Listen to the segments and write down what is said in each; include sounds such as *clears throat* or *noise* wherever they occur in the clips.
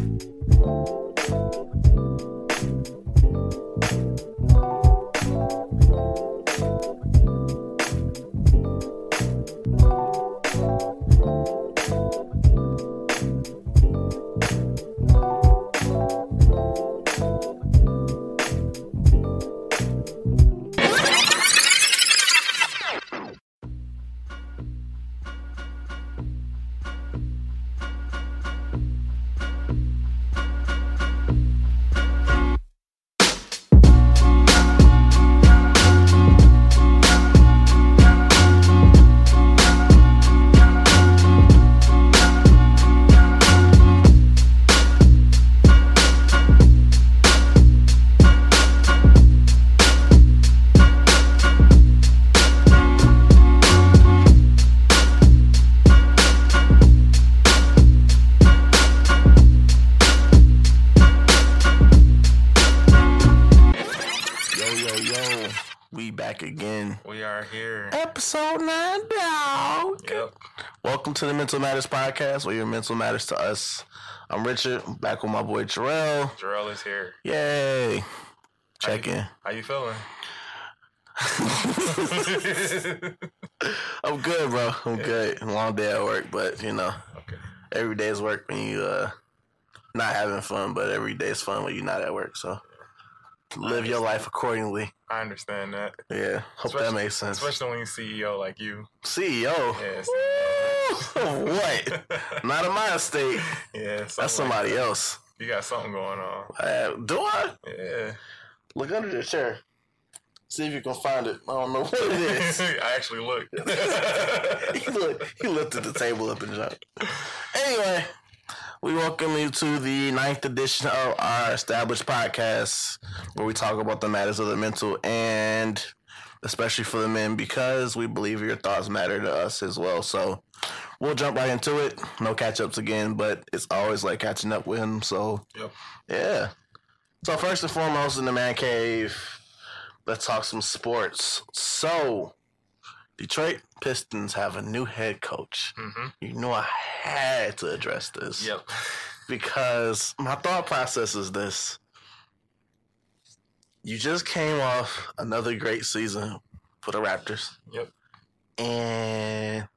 Yo, Mental Matters Podcast, where your mental matters to us. I'm Richard, back with my boy Jarrell. Jarrell is here. Yay. Check in. How you feeling? *laughs* I'm good, bro. I'm good. Long day at work, but you know, okay. every day is work when you uh not having fun, but every day is fun when you're not at work. So live your life accordingly. I understand that. Yeah. Hope that makes sense. Especially when you CEO like you. CEO. Yes. Woo! What? Not in my estate. *laughs* Yeah. That's something like somebody that. else. You got something going on. Uh, do I? Yeah. Look under the chair. See if you can find it. I don't know what it is. *laughs* I actually looked. *laughs* he, looked, he lifted the table up and jumped. Anyway, we welcome you to the ninth edition of our established podcast, where we talk about the matters of the mental and especially for the men, because we believe your thoughts matter to us as well. So we'll jump right into it. No catch ups again, but it's always like catching up with him. So yep. yeah. So first and foremost, in the man cave, let's talk some sports. So, Detroit Pistons have a new head coach. Mm-hmm. You know, I had to address this Yep. because my thought process is this: you just came off another great season for the Raptors, Yep. and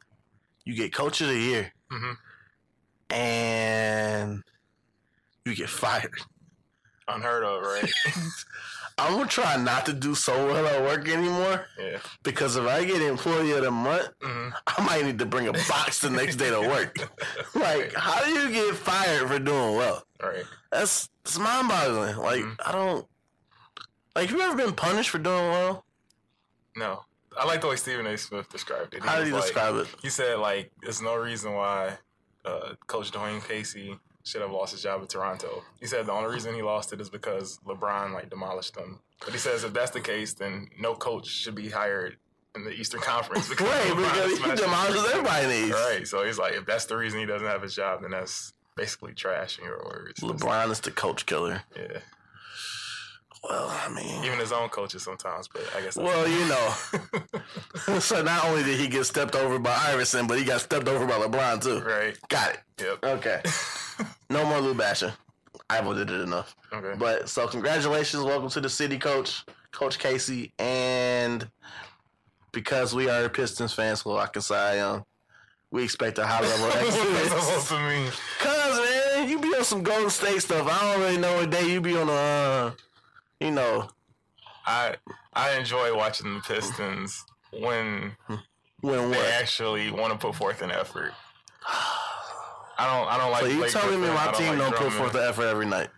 you get Coach of the Year, Mm-hmm. and you get fired. Unheard of, right? *laughs* I'm gonna try not to do so well at work anymore yeah. because if I get employee of the month, Mm-hmm. I might need to bring a box the next day to work. *laughs* like, how do you get fired for doing well? Right. That's it's mind boggling. Like, Mhm. I don't like. Have you ever been punished for doing well? No. I like the way Stephen A. Smith described it. He How did he like- describe it? He said like there's no reason why uh, Coach Dwane Casey should have lost his job at Toronto. He said the only reason he lost it is because LeBron like demolished them. But he says if that's the case, then no coach should be hired in the Eastern *laughs* Conference because Right, because he demolishes everybody in the East. Right, so he's like, if that's the reason he doesn't have his job, then that's basically trash in your words. LeBron is the coach killer. Yeah, Well, I mean, even his own coaches sometimes. But I guess. Well, you know. *laughs* so not only did he get stepped over by Iverson, but he got stepped over by LeBron too. right. Got it. Yep. Okay. *laughs* no more Lou bashing. Ivo did it enough. Okay. But so congratulations, welcome to the city, coach, Coach Casey, and because we are Pistons fans, well, I can say I am. We expect a high level *laughs* of excellence. supposed to mean? Cause man, you be on some Golden State stuff. I don't really know what day you be on the, uh, you know, I I enjoy watching the Pistons when when they actually want to put forth an effort. I don't. I don't like. So you telling me my I don't team like don't put forth the effort every night?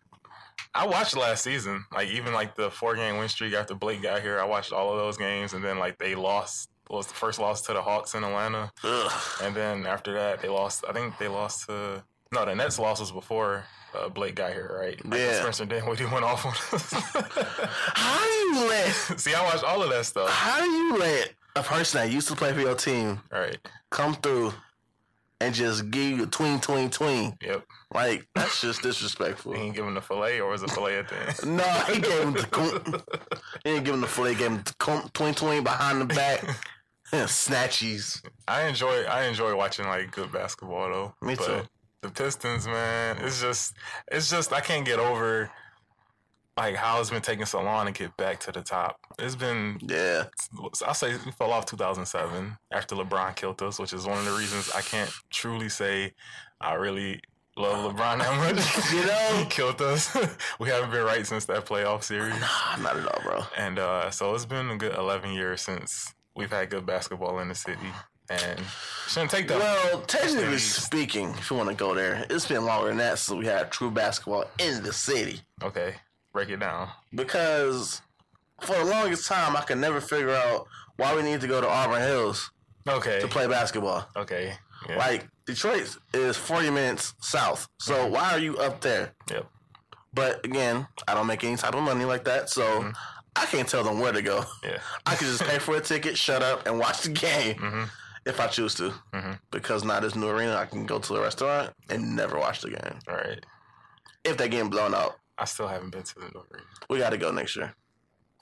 I watched last season, like even like the four game win streak after Blake got here. I watched all of those games, and then like they lost. Was the first loss to the Hawks in Atlanta, Ugh. and then after that they lost. I think they lost to no, the Nets loss was before uh, Blake got here, right? Like, Yeah. Spencer Dinwiddie went off on us. *laughs* How do you let? *laughs* See, I watched all of that stuff. How do you let a person that used to play for your team Right. come through and just give you a tween, tween, tween? Yep. Like that's just disrespectful. He ain't giving the fillet, or was it fillet at the end? No, he gave him the *laughs* cum- he didn't give him the fillet. He gave him the cum- tween, tween behind the back, snatchies. I enjoy I enjoy watching like good basketball though. Me But too. The Pistons, man. It's just, it's just I can't get over like how it's been taking so long to get back to the top. It's been, Yeah. I'll say, we fell off 2007 after LeBron killed us, which is one of the reasons I can't truly say I really love LeBron that much. *laughs* You know? he *laughs* killed us. *laughs* we haven't been right since that playoff series, Nah, not at all, bro. and uh, so it's been a good 11 years since we've had good basketball in the city, and shouldn't take that. Well, technically speaking, if you want to go there, it's been longer than that since we had true basketball in the city. Okay, break it down. Because for the longest time, I could never figure out why we need to go to Auburn Hills Okay, to play basketball. okay, yeah. Like Detroit is 40 minutes south, so why are you up there? Yep. But again, I don't make any type of money like that, so I can't tell them where to go. Yeah. *laughs* I could just pay for a ticket, shut up, and watch the game Mhm. If I choose to. Mhm. Because now this new arena, I can go to a restaurant and never watch the game. All right. If they getting blown out, I still haven't been to the North Arena. we got to go next year.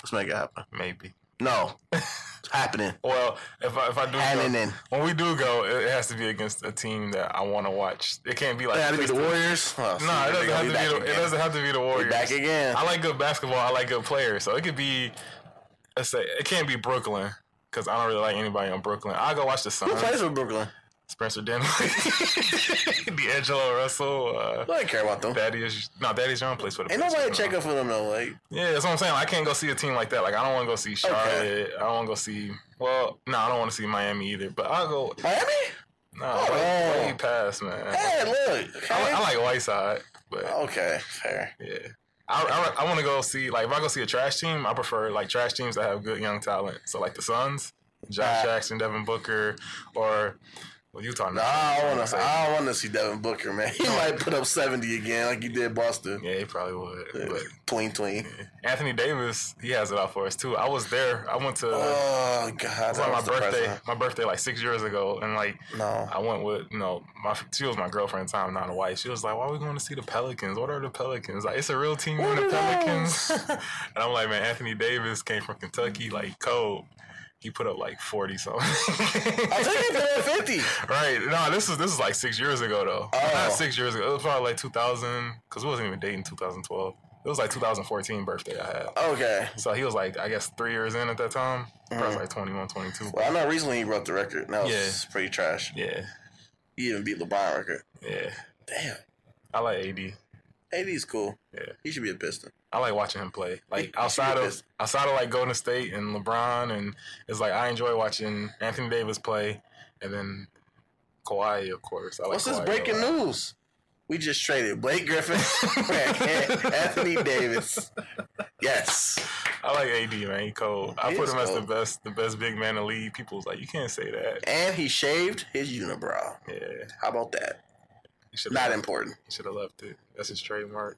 Let's make it happen. Maybe. No, *laughs* it's happening. Well, if I if I do Happening. go, when we do go, it has to be against a team that I want to watch. It can't be like It had to be the Warriors. Oh, No, it doesn't have to be. The, it doesn't have to be the Warriors. back again. I like good basketball. I like good players. So it could be. Let's say it can't be Brooklyn because I don't really like anybody on Brooklyn. I'll go watch the Sun. Who plays for Brooklyn? Spencer Dinwiddie, *laughs* D'Angelo Russell, uh, I don't care about them. Thaddeus. No, Thaddeus Young plays for the. Ain't Pistons nobody checking for them though. Like, Yeah, that's what I'm saying. I can't go see a team like that. Like I don't want to go see Charlotte. I don't want to go see. Well, no, I don't want to see Miami either. But I'll go. Miami? No, Oh. way, way past man. Hey, look. I, I like Whiteside, but okay, fair. yeah. I, I, I want to go see like if I go see a trash team, I prefer like trash teams that have good young talent. So like the Suns, Josh. Jackson, Devin Booker, or well Utah. No, I want to. I don't want to see Devin Booker, man. *laughs* He might put up seventy again, like he did Boston. Yeah, he probably would. But *laughs* Tween, tween. Anthony Davis, he has it out for us too. I was there. I went to. Oh God, that like my was birthday, my birthday like six years ago, and like No, I went with you know my she was my girlfriend at the time, not a wife. She was like, "Why are we going to see the Pelicans? What are the Pelicans? Like, it's a real team in What the are Pelicans." *laughs* and I'm like, "Man, Anthony Davis came from Kentucky, like cold. He put up like forty something." I'll take it for fifty. right? No, this is this is like six years ago though. Oh. Not six years ago. It was probably like 2000 because we wasn't even dating 2012. It was like 2014 birthday I had. Okay. So he was like, I guess three years in at that time. Probably Mhm. like 21, 22. Well, I know recently he broke the record. That was Yeah. pretty trash. Yeah, He even beat LeBron record. yeah. Damn. I like AD. AD is cool. Yeah. He should be a Piston. I like watching him play. Like outside of outside of like Golden State and LeBron, and it's like I enjoy watching Anthony Davis play, and then Kawhi, of course. I like What's this Kawhi a breaking news? We just traded Blake Griffin *laughs* Anthony Davis. Yes. I like AD, man. He cold. I He put him as the best, the best big man in the league. People's like, you can't say that. And he shaved his unibrow. Yeah, How about that? Not have important. He should have left it. That's his trademark.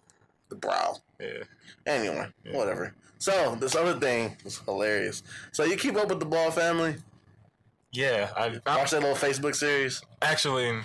The brow. Yeah. Anyway, Yeah. whatever. So this other thing was hilarious. So you keep up with the Ball family? Yeah, I, I Watch that little Facebook series. actually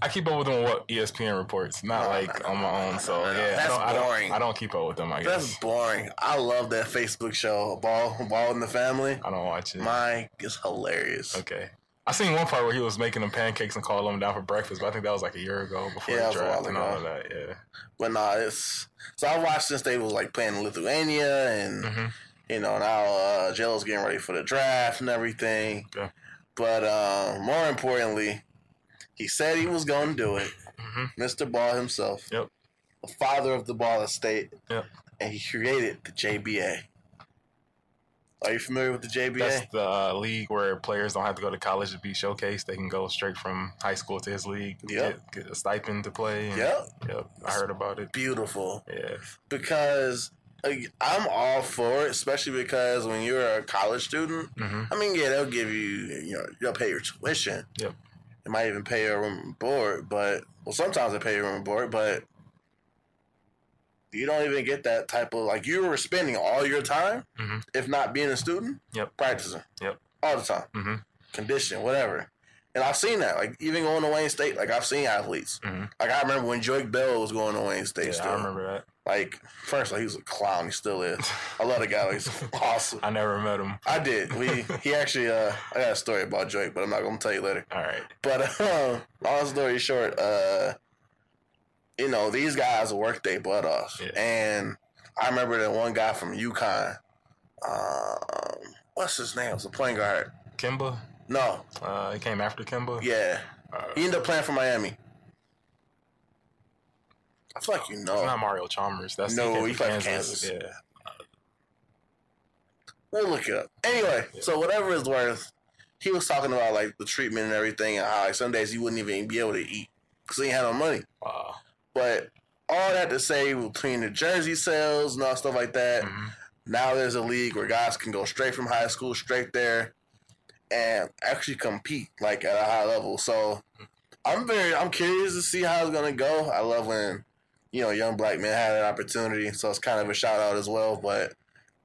I keep up with them with what ESPN reports, not No, like no, on my no, own. So yeah, That's I don't, I boring. don't, I don't keep up with them. I guess That's boring. I love that Facebook show, Ball Ball in the Family. I don't watch it. My it's hilarious. Okay. I seen one part where he was making them pancakes and calling them down for breakfast, but I think that was like a year ago before Yeah, the draft and all of that. Yeah. But nah, it's so I watched since they was like playing in Lithuania and Mhm. you know now uh Jello's getting ready for the draft and everything. Yeah. But uh, more importantly, he said he was going to do it. Mhm. Mr. Ball himself, Yep. the father of the Ball estate, Yep. and he created the JBA. Are you familiar with the JBA? That's the uh, league where players don't have to go to college to be showcased. They can go straight from high school to his league, Yep. get, get a stipend to play. and- Yep. Yep. I heard about it. Beautiful. Yeah. because like, I'm all for it, especially because when you're a college student, hmm I mean, yeah, they'll give you, you know, they'll pay your tuition. Yep. They might even pay your room and board, but well, sometimes they pay your room and board, but you don't even get that type of like you were spending all your time, Mhm. if not being a student, Yep. practicing, Yep. all the time, hmm condition, whatever. And I've seen that, like even going to Wayne State, like I've seen athletes. hmm Like I remember when Joik Bell was going to Wayne State. Yeah, still. I remember that. Like first, like he was a clown. He still is. *laughs* I love the guy. Like, he's awesome. I never met him. I did. We he actually. Uh, I got a story about Drake, but I'm not gonna tell you later. All right. But um, *laughs* long story short, uh, you know, these guys work their butt off. Yeah. And I remember that one guy from UConn, um, what's his name? It was a point guard. Kemba, No, uh, he came after Kemba. yeah. Uh, He ended up playing for Miami. I feel like you It's know. not Mario Chalmers. That's No, he played for Kansas. Yeah. We'll look it up. Anyway, so whatever it's worth, he was talking about like the treatment and everything, and how like some days he wouldn't even be able to eat because he had no money. Wow. But all that to say, between the jersey sales and all stuff like that, Mhm. now there's a league where guys can go straight from high school straight there and actually compete like at a high level. So I'm very I'm curious to see how it's gonna go. I love when you know young black men have an opportunity, so it's kind of a shout out as well. But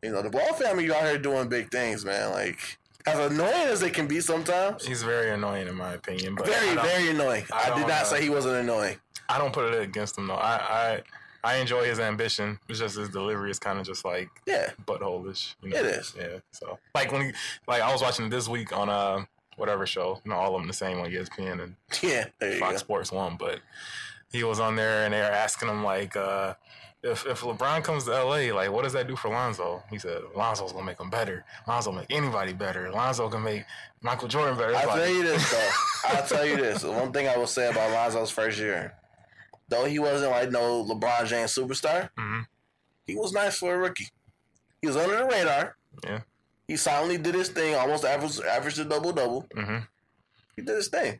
you know the Ball family out here doing big things, man. Like as annoying as they can be sometimes, He's very annoying in my opinion. But very very annoying. I I, did not uh, say he wasn't annoying. I don't put it against him though. I I, I enjoy his ambition. It's just his delivery is kind of just like Yeah, butthole-ish. You know? It is. Yeah. So like when he, like I was watching this week on uh whatever show. You know, all of them the same on ESPN and *laughs* yeah. Fox go. Sports One, but he was on there and they were asking him like, uh, if if LeBron comes to LA, like what does that do for Lonzo? He said Lonzo's gonna make him better. Lonzo make anybody better. Lonzo can make Michael Jordan better. I'll like- tell you this though. I'll tell you this. One thing I will say about Lonzo's first year, though he wasn't like no LeBron James superstar, Mhm. he was nice for a rookie. He was under the radar. Yeah. He silently did his thing, almost averaged averaged a double double. hmm He did his thing.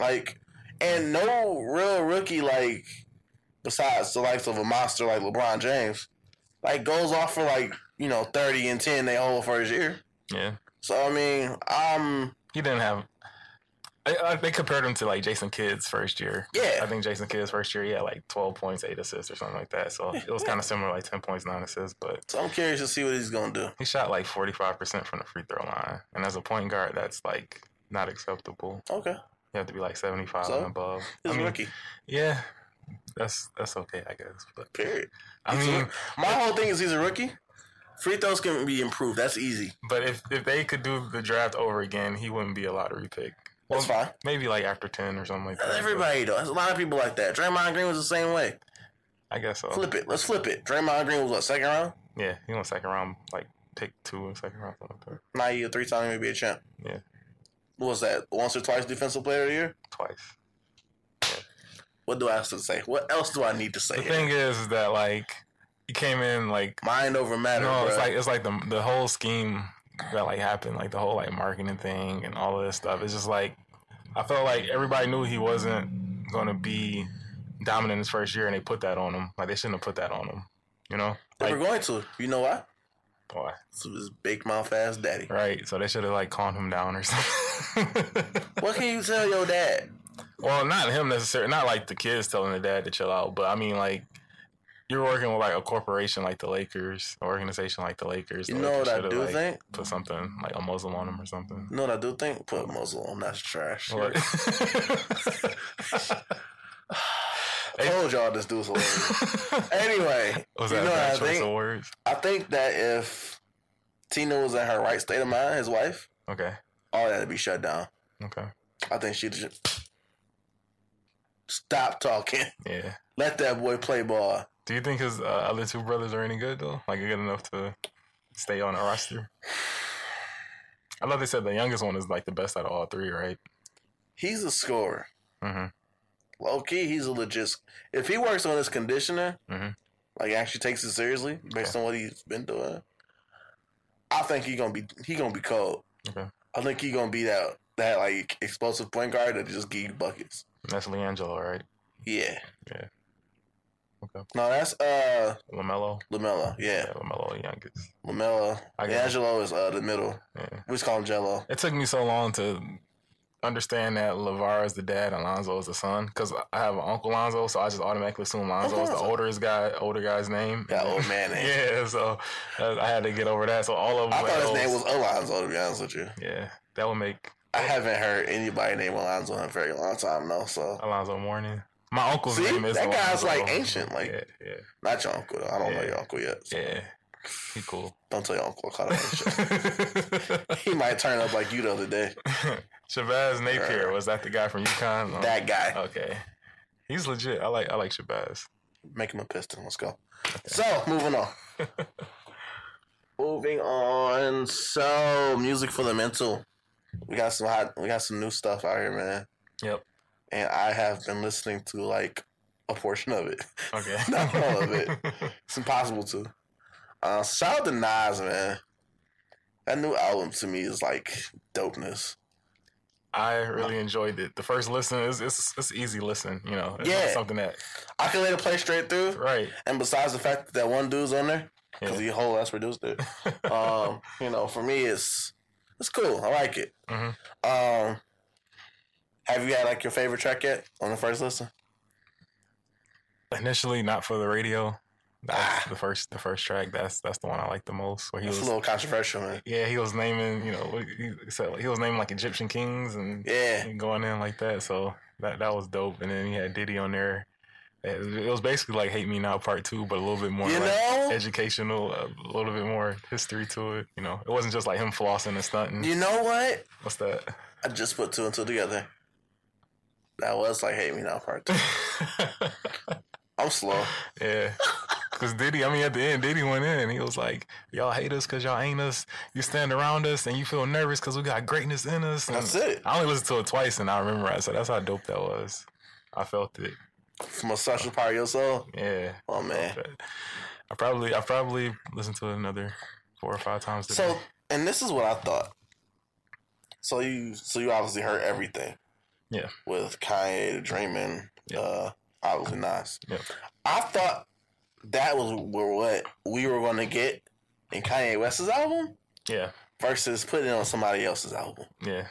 Like and no real rookie like besides the likes of a monster like LeBron James, like goes off for like, you know, thirty and ten they whole first year. Yeah. So I mean, um He didn't have. I, I, they compared him to like Jason Kidd's first year. Yeah. I think Jason Kidd's first year he had like twelve points, eight assists, or something like that. So it was kind of similar, like ten points, nine assists. But so I'm curious to see what he's gonna do. he shot like forty five percent from the free throw line, and as a point guard, that's like not acceptable. Okay. You have to be like seventy five So, and above. He's I a mean, rookie. yeah, that's that's okay, I guess. But Period. I He's mean, my whole thing is he's a rookie. Free throws can be improved. That's easy. but if if they could do the draft over again, he wouldn't be a lottery pick. That's fine. Maybe like after ten or something like that. That's but everybody though. A lot of people like that. Draymond Green was the same way. I guess so. Flip it. Let's flip it. Draymond Green was what second round? Yeah, he went second round, like pick two in second round, something like that. Now you a three time maybe a champ. Yeah. What was that? Once or twice defensive player of the year? Twice. What do I have to say? What else do I need to say? The here? thing is, is that like he came in like Mind over matter, no, bro. it's like it's like the the whole scheme that like happened, like the whole like marketing thing and all of this stuff. It's just like I felt like everybody knew he wasn't gonna be dominant his first year, and they put that on him. Like they shouldn't have put that on him. You know, they like were going to. You know why? why? It's his big mouth ass daddy. Right. So they should have like calmed him down or something. *laughs* What can you tell your dad? Well, not him necessarily. Not like the kids telling the dad to chill out, but I mean like you're working with like a corporation like the Lakers, an organization like the Lakers. You The know Lakers what I do like, think? Put something like a muzzle on him or something. You know what I do think? Put a muzzle on. That's trash. *laughs* *sighs* I told y'all this dude's hilarious. *laughs* anyway, Was you know a what I think? words? I think that if Tina was in her right state of mind, his wife, Okay. all that would be shut down. Okay. I think she'd just stop talking. Yeah. Let that boy play ball. Do you think his uh, other two brothers are any good though? Like good enough to stay on a roster? I love they said the youngest one is like the best out of all three, right? He's a scorer. Mm-hmm. Low key, he's a legit. If he works on his conditioning, Mhm. like actually takes it seriously based on what he's been doing, I think he gonna be he gonna be cold. Okay. I think he gonna be that that like explosive point guard that just give you buckets. That's LiAngelo, right? Yeah. Yeah. No, that's uh LaMelo. LaMelo. Yeah, Yeah, LaMelo youngest. LaMelo. I. Angelo is uh the middle. Yeah. We just call him Jello. It took me so long to understand that LeVar is the dad and Lonzo is the son because I have an uncle Lonzo, so I just automatically assume Lonzo is the oldest guy, older guy's name. That old man name. *laughs* yeah, so uh, I had to get over that. So all of I thought his name was Alonzo. To be honest with you, Yeah, that would make I haven't heard anybody name Alonzo in a very long time though. So Alonzo Mourning. My uncle's See? name is That guy's, like, ancient, like- yeah, yeah, not your uncle. Though. I don't know your uncle yet. So yeah. He cool. Don't tell your uncle. I call him *laughs* he might turn up like you the other day. *laughs* Shabazz Napier was that the guy from UConn? No. That guy. Okay. He's legit. I like I like Shabazz. Make him a piston. Let's go. So moving on. *laughs* moving on. So music for the mental. We got some hot. We got some new stuff out here, man. Yep. And I have been listening to like a portion of it. Okay. *laughs* Not all of it. *laughs* It's impossible to. Uh, shout out to Nas, man. That new album to me is like dopeness. I really enjoyed it. The first listen is it's it's easy listen. You know, it's Yeah. something that I can let it play straight through. right. And besides the fact that that one dude's on there, because Yeah. he whole ass produced it, *laughs* um, you know, for me, it's it's cool. I like it. Mhm. Um, have you had like your favorite track yet on the first listen? Initially, not for the radio. That's Ah. the first the first track. That's that's the one I like the most. Where he It's was a little controversial, man. yeah he was naming you know he said like, he was naming like Egyptian kings and Yeah, and going in like that. So that that was dope. And then he had Diddy on there. It was, it was basically like Hate Me Now Part Two, but a little bit more you like know, educational, a little bit more history to it. You know, it wasn't just like him flossing and stunting. you know what? What's that? I just put two and two together. That was like hate me now part two. *laughs* I'm slow. yeah. Cause Diddy, I mean, at the end, Diddy went in. He was like, "Y'all hate us cause y'all ain't us. You stand around us and you feel nervous cause we got greatness in us." And That's it. I only listened to it twice and I remember it. So that's how dope that was. I felt it. From a special part of your soul. Yeah. Oh man. I probably, I probably listened to it another four or five times. Today. So, and this is what I thought. So you, so you obviously heard everything. Yeah. With Kanye, Dreaming, Yeah. uh, obviously Nas. Yep. I thought that was what we were going to get in Kanye West's album yeah, versus putting it on somebody else's album. yeah.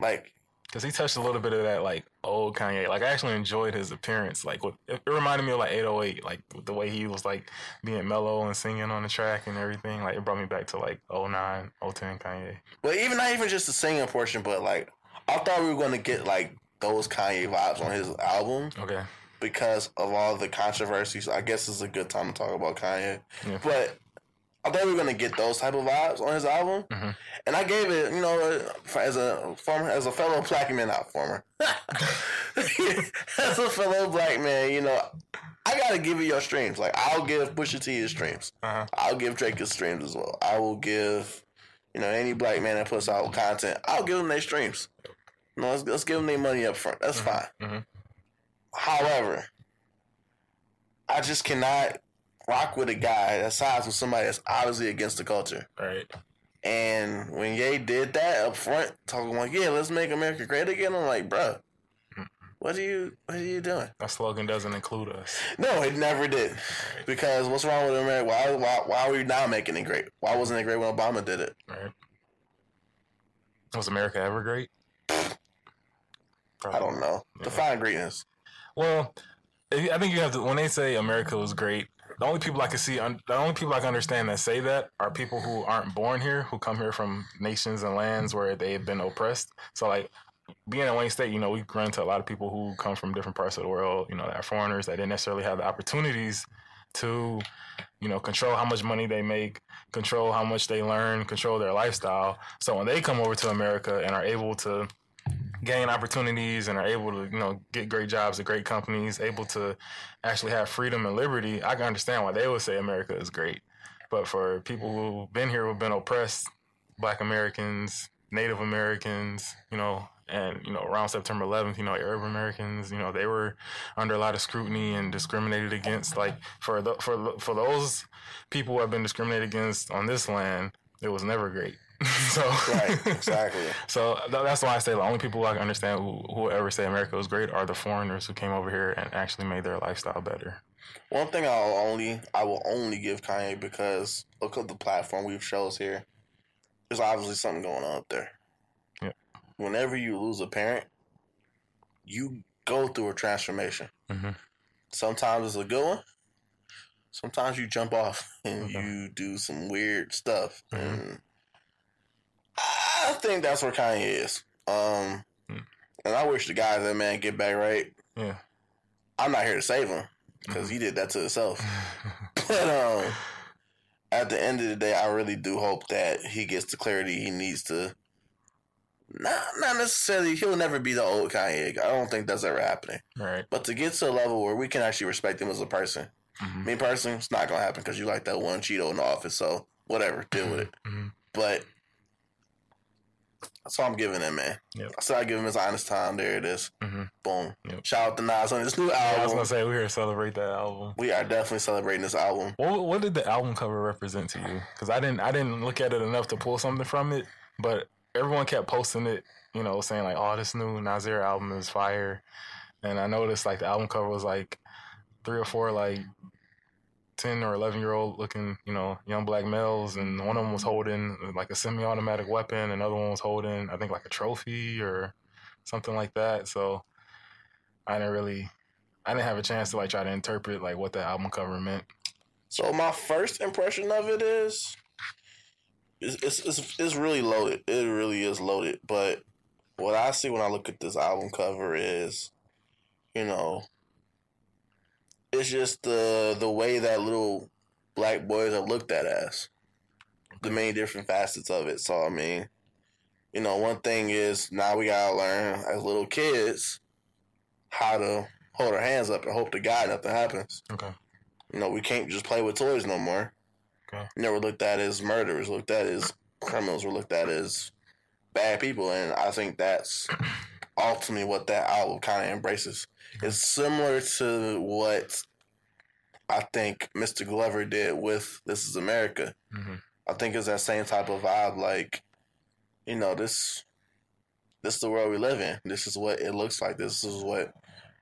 Like, Cause he touched a little bit of that like old Kanye. Like I actually enjoyed his appearance. Like what, it reminded me of like 808. Like the way he was like being mellow and singing on the track and everything. Like it brought me back to like 09, 010 Kanye. well, even not even just the singing portion, but like, I thought we were going to get like those Kanye vibes on his album. Okay. because of all the controversies. I guess it's a good time to talk about Kanye. Yeah. But I thought we were gonna get those type of vibes on his album, Mhm. and I gave it, you know, as a former, as a fellow black man, not former, *laughs* as a fellow black man, you know, I gotta give you your streams. Like I'll give Pusha T his streams. Uh huh. I'll give Drake his streams as well. I will give, you know, any black man that puts out content, I'll give them their streams. Know, let's, let's give them their money up front. That's fine. mhm. However, I just cannot rock with a guy that sides with somebody that's obviously against the culture. Right. And when Ye did that up front, talking like, "Yeah, let's make America great again," I'm like, "Bruh, what are you, what are you doing?" That slogan doesn't include us. No, it never did. Because what's wrong with America? Why, why, why are we now making it great? Why wasn't it great when Obama did it? Right. Was America ever great? *laughs* I don't know. Define greatness. Well, I think you have to. When they say America was great, the only people I can see, un- the only people I can understand that say that are people who aren't born here, who come here from nations and lands where they've been oppressed. So, like being in Wayne State, you know, we run into a lot of people who come from different parts of the world. You know, that are foreigners that didn't necessarily have the opportunities to, you know, control how much money they make, control how much they learn, control their lifestyle. So when they come over to America and are able to gain opportunities and are able to, you know, get great jobs at great companies, able to actually have freedom and liberty, I can understand why they would say America is great. But for people who've been here who've been oppressed, black Americans, Native Americans, you know, and you know, around September 11th, you know, Arab Americans, you know, they were under a lot of scrutiny and discriminated against. Like for the, for for those people who have been discriminated against on this land, it was never great. *laughs* so Right, exactly. so that's why I say the only people I can understand who, who ever say America was great are the foreigners who came over here and actually made their lifestyle better. One thing I'll only I will only give Kanye because look at the platform we've shows here. There's obviously something going on up there. Yeah. Whenever you lose a parent, you go through a transformation. Mhm. Sometimes it's a good one. Sometimes you jump off *laughs* and Okay. you do some weird stuff. Mhm. And I think that's where Kanye is. Um, Mm. and I wish the guys that man get back right. Yeah. I'm not here to save him because he did that to himself. *laughs* But um, at the end of the day, I really do hope that he gets the clarity he needs to not not necessarily. He'll never be the old Kanye. I don't think that's ever happening. Right. But to get to a level where we can actually respect him as a person, Mhm. me personally, it's not gonna happen because you like that one Cheeto in the office. So whatever, deal with it. Mhm. But that's all I'm giving him, man. Yep. I said I give him his honest time. There it is. Mhm. Boom. Yep. Shout out to Nas on this new Yeah, I was gonna say we're here to celebrate that album. we are definitely celebrating this album. What what did the album cover represent to you? Because I didn't I didn't look at it enough to pull something from it, but everyone kept posting it. You know, saying like, "Oh, this new Nasir album is fire," and I noticed like the album cover was like three or four like ten or eleven year old looking, you know, young black males, and one of them was mm-hmm. holding like a semi automatic weapon, another one was holding I think like a trophy or something like that. So I didn't really. I didn't have a chance to like try to interpret like what the album cover meant. So my first impression of it is, it's it's it's, it's really loaded. It really is loaded. But what I see when I look at this album cover is, you know, it's just the the way that little black boys are looked at as, the many different facets of it. So I mean, you know, one thing is now we gotta learn as little kids how to hold our hands up and hope to God nothing happens. Okay. You know, we can't just play with toys no more. Okay. Never looked at as murderers, looked at as criminals, were looked at as bad people, and I think that's ultimately what that album kind of embraces. It's similar to what I think Mr. Glover did with "This Is America." hmm I think it's that same type of vibe. Like, you know, this this is the world we live in. This is what it looks like. This is what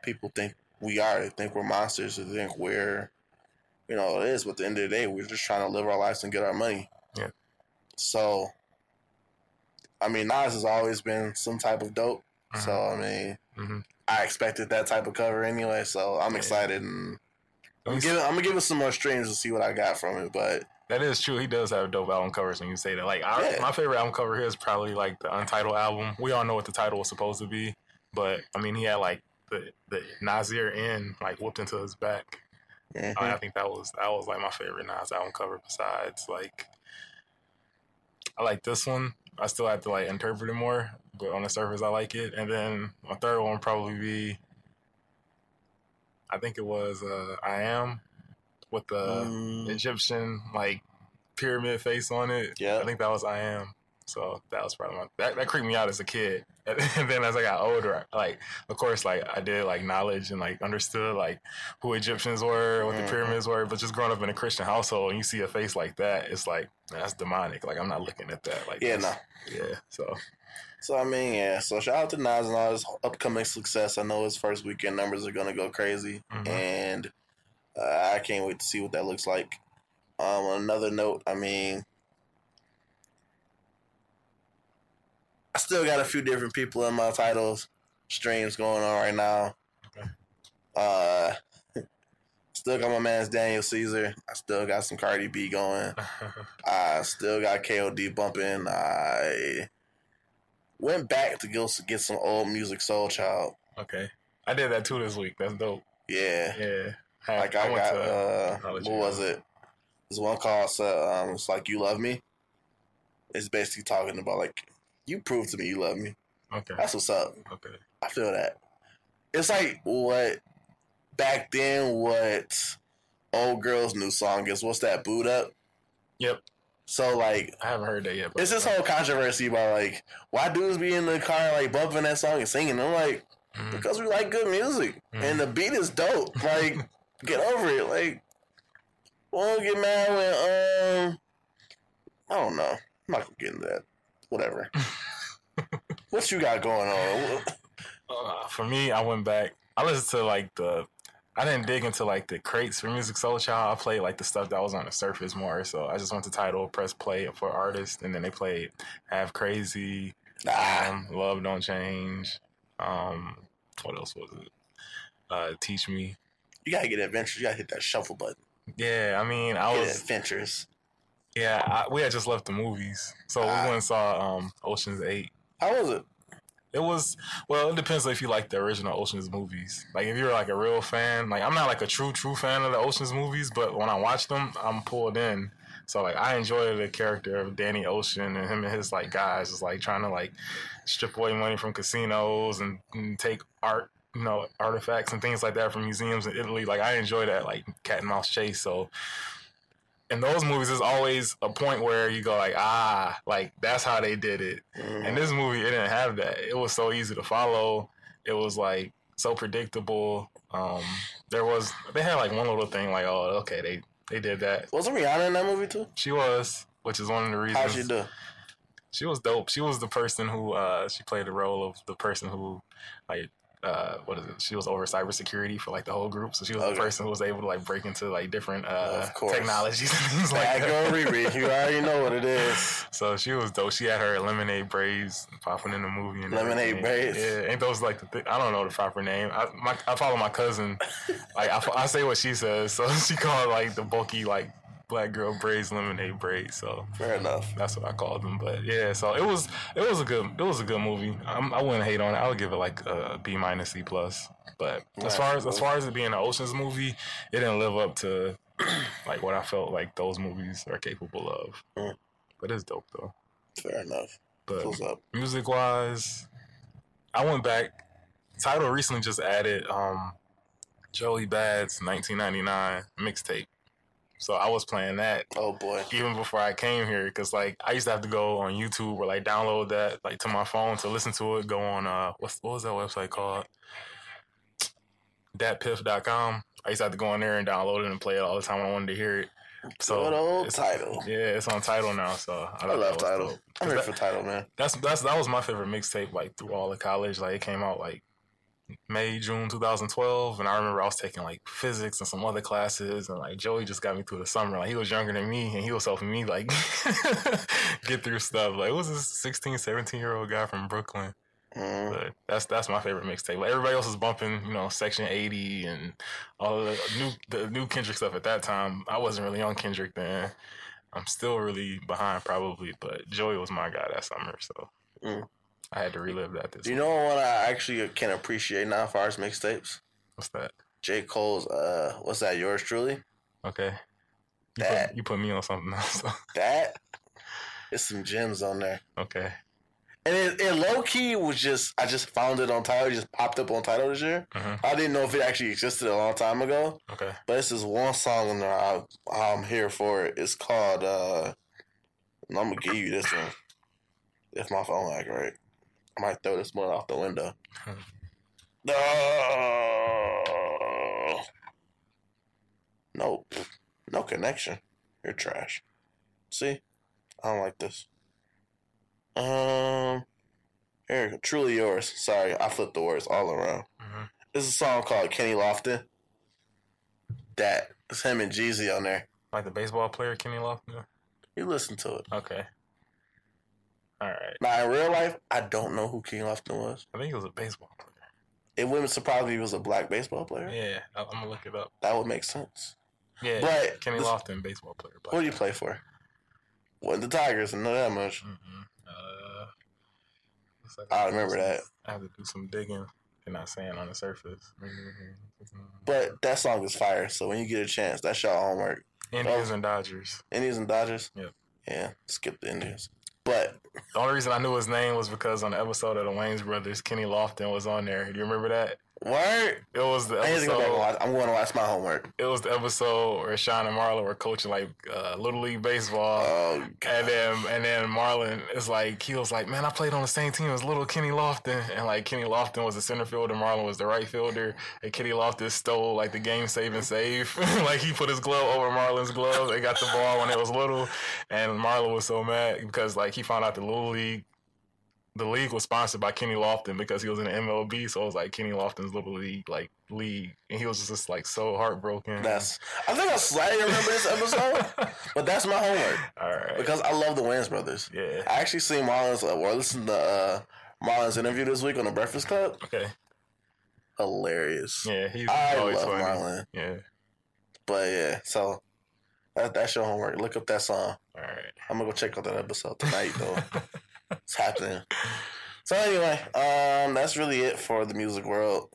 people think we are. They think we're monsters. They think we're, you know, it is. But at the end of the day, we're just trying to live our lives and get our money. Yeah. So, I mean, Nas has always been some type of dope. So, I mean, Mhm. I expected that type of cover anyway. So I'm Yeah. excited and. I'm giving, I'm gonna give it some more streams to see what I got from it, but That is true. He does have dope album covers when you say that. Like our, Yeah. my favorite album cover here is probably like the Untitled album. We all know what the title was supposed to be, but I mean he had like the the Nasir in like whooped into his back. mhm. I, I think that was that was like my favorite Nas album cover. Besides like, I like this one. I still have to like interpret it more, but on the surface I like it. And then my third one would probably be, I think it was uh, I am with the. Mm. Egyptian like pyramid face on it. Yeah. I think that was I am. So that was probably my that, that creeped me out as a kid. *laughs* And then as I got older, like of course like I did like knowledge and like understood like who Egyptians were, what Mhm. the pyramids were, but just growing up in a Christian household and you see a face like that, it's like man, that's demonic. Like I'm not looking at that. Like Yeah, no, Yeah. So So I mean, yeah. So shout out to Nas and all his upcoming success. I know his first weekend numbers are gonna go crazy, Mhm. and uh, I can't wait to see what that looks like. Um, on another note, I mean, I still got a few different people in my titles streams going on right now. Okay. Uh, *laughs* still got my man's Daniel Caesar. I still got some Cardi B going. *laughs* I still got KOD bumping. I went back to go get some old Musiq Soulchild. okay. I did that too this week. That's dope. Yeah. Yeah. I, Like I, went got to- uh I'll what was it? There's one called uh, um it's like You Love Me. It's basically talking about like you prove to me you love me. Okay. That's what's up. Okay. I feel that. It's like what back then what old girl's new song is. What's that Boo'd Up? Yep. So like I haven't heard that yet. But It's this whole controversy about like why dudes be in the car like bumping that song and singing. I'm like, Mhm. because we like good music and the beat is dope. Like, *laughs* get over it. Like, won't get mad when um, I don't know. I'm not gonna get into that. Whatever. *laughs* what you got going on? Uh, for me, I went back. I listened to like the. I didn't dig into like the crates for Musiq Soulchild. I played like the stuff that was on the surface more. So I just went to Tidal, press play for artists, and then they played Halfcrazy, Ah, um, Love Don't Change. Um, what else was it? Uh, Teach Me. you gotta get adventures. You gotta hit that shuffle button. Yeah, I mean, I Get was adventures. Yeah. I, we had just left the movies, so we Ah. went and saw um, Ocean's Eight. How was it? It was well. It depends if you like the original Ocean's movies. Like if you're like a real fan, like I'm not like a true true fan of the Ocean's movies, but when I watch them, I'm pulled in. So like I enjoy the character of Danny Ocean and him and his like guys is like trying to like strip away money from casinos and, and take art you know artifacts and things like that from museums in Italy. Like I enjoy that like cat and mouse chase. So in those movies, there's always a point where you go like, ah, like that's how they did it. Mhm. And this movie, it didn't have that. It was so easy to follow. It was like so predictable. Um, there was they had like one little thing like, oh, okay, they they did that. Wasn't Rihanna in that movie too? She was, which is one of the reasons How'd she do? she was dope. She was the person who uh she played the role of the person who like uh what is it? She was over cybersecurity for like the whole group. So she was Okay. the person who was able to like break into like different uh technologies *laughs* and things like that. girl Riri. You already know what it is. *laughs* So she was dope. She had her lemonade braids popping in the movie. And Lemonade everything. braids? Yeah, ain't those like the th- I don't know the proper name. I my, I follow my cousin. *laughs* like I, I say what she says, so she called like the bulky like black girl braids lemonade braids. So Fair enough. that's what I called them. But yeah, so it was it was a good it was a good movie. I'm, I wouldn't hate on it. I would give it like a B minus C plus. But as far as as far as it being an Ocean's movie, it didn't live up to *clears throat* like what I felt like those movies are capable of. Mm. But it's dope though. Fair enough. But music wise, I went back. Tidal recently just added um Joey Bad's 1999 mixtape. So I was playing that Oh boy. even before I came here because like I used to have to go on YouTube or like download that like to my phone to listen to it. Go on uh what's what was that website called? Datpiff.com. I used to have to go on there and download it and play it all the time when I wanted to hear it. So Good old it's- Tidal. Yeah, it's on Tidal now. So I, I love Tidal. I'm here that- for Tidal, man. that's that's that was my favorite mixtape like through all of college. Like it came out like May June 2012, and I remember I was taking like physics and some other classes, and like Joey just got me through the summer. Like he was younger than me, and he was helping me like *laughs* get through stuff. Like it was this 16, 17 year old guy from Brooklyn. Mm. But that's that's my favorite mixtape. Like everybody else is bumping, you know, Section 80 and all the new the new Kendrick stuff at that time. I wasn't really on Kendrick then. I'm still really behind probably, but Joey was my guy that summer, so Mm. I had to relive that. This Do you know what I actually can appreciate now far mixtapes? what's that? J. Cole's uh what's that, yours truly? Okay, you That. put, you put me on something else. so- *laughs* That is some gems on there. okay, And it, it low key was just I just found it on Tidal, it just popped up on Tidal this year. Mhm. I didn't know if it actually existed a long time ago. okay. But it's this one song in there I, I'm here for it. It's called uh I'm gonna give you this one. If my phone act right. I might throw this one off the window. *laughs* No. Nope. No connection. You're trash. See? I don't like this. Um here. Truly yours. Sorry, I flipped the words all around. Mhm. This is a song called Kenny Lofton. That it's him and Jeezy on there. Like the baseball player Kenny Lofton. You listen to it. Okay. All right. Now in real life, I don't know who Kenny Lofton was. I think he was a baseball player. It wouldn't surprise me if he was a black baseball player. Yeah, I- I'm gonna look it up. That would make sense. Yeah, But Kenny this- Lofton, baseball player. Who do you play for? Wasn't the Tigers, I know that much. Mm-mm. Uh, like I have remember that. I have to do some digging. You're not saying on the surface. But that song is fire, so when you get a chance, that's your homework. Indians and Dodgers. Indians and Dodgers? Yep. Yeah, skip the Indians. But The only reason I knew his name was because on the episode of the Wayans Brothers, Kenny Lofton was on there. Do you remember that? Word, It was the I need to go and watch. I'm going to watch my homework. It was the episode where Sean and Marlon were coaching like uh, little league baseball. Oh, And then and then Marlon is like he was like, Man, I played on the same team as little Kenny Lofton. And like Kenny Lofton was the center fielder, Marlon was the right fielder, and Kenny Lofton stole like the game saving save. *laughs* like he put his glove over Marlon's glove. They got the ball when it was little. And Marlon was so mad because like he found out the little league the league was sponsored by Kenny Lofton because he was in the MLB, so it was like Kenny Lofton's little league, like league, and he was just like so heartbroken. that's. I think I slightly remember this episode, *laughs* but that's my homework all right. because I love the Wayans brothers. yeah. I actually seen Marlon's uh, or listened to uh, Marlon's interview this week on the Breakfast Club. Okay. Hilarious. Yeah. He's I always love funny. Marlon, Yeah. but yeah. So that, that's your homework. Look up that song. All right. I'm gonna go check out that episode tonight though. *laughs* it's happening. So anyway, um, that's really it for the music world.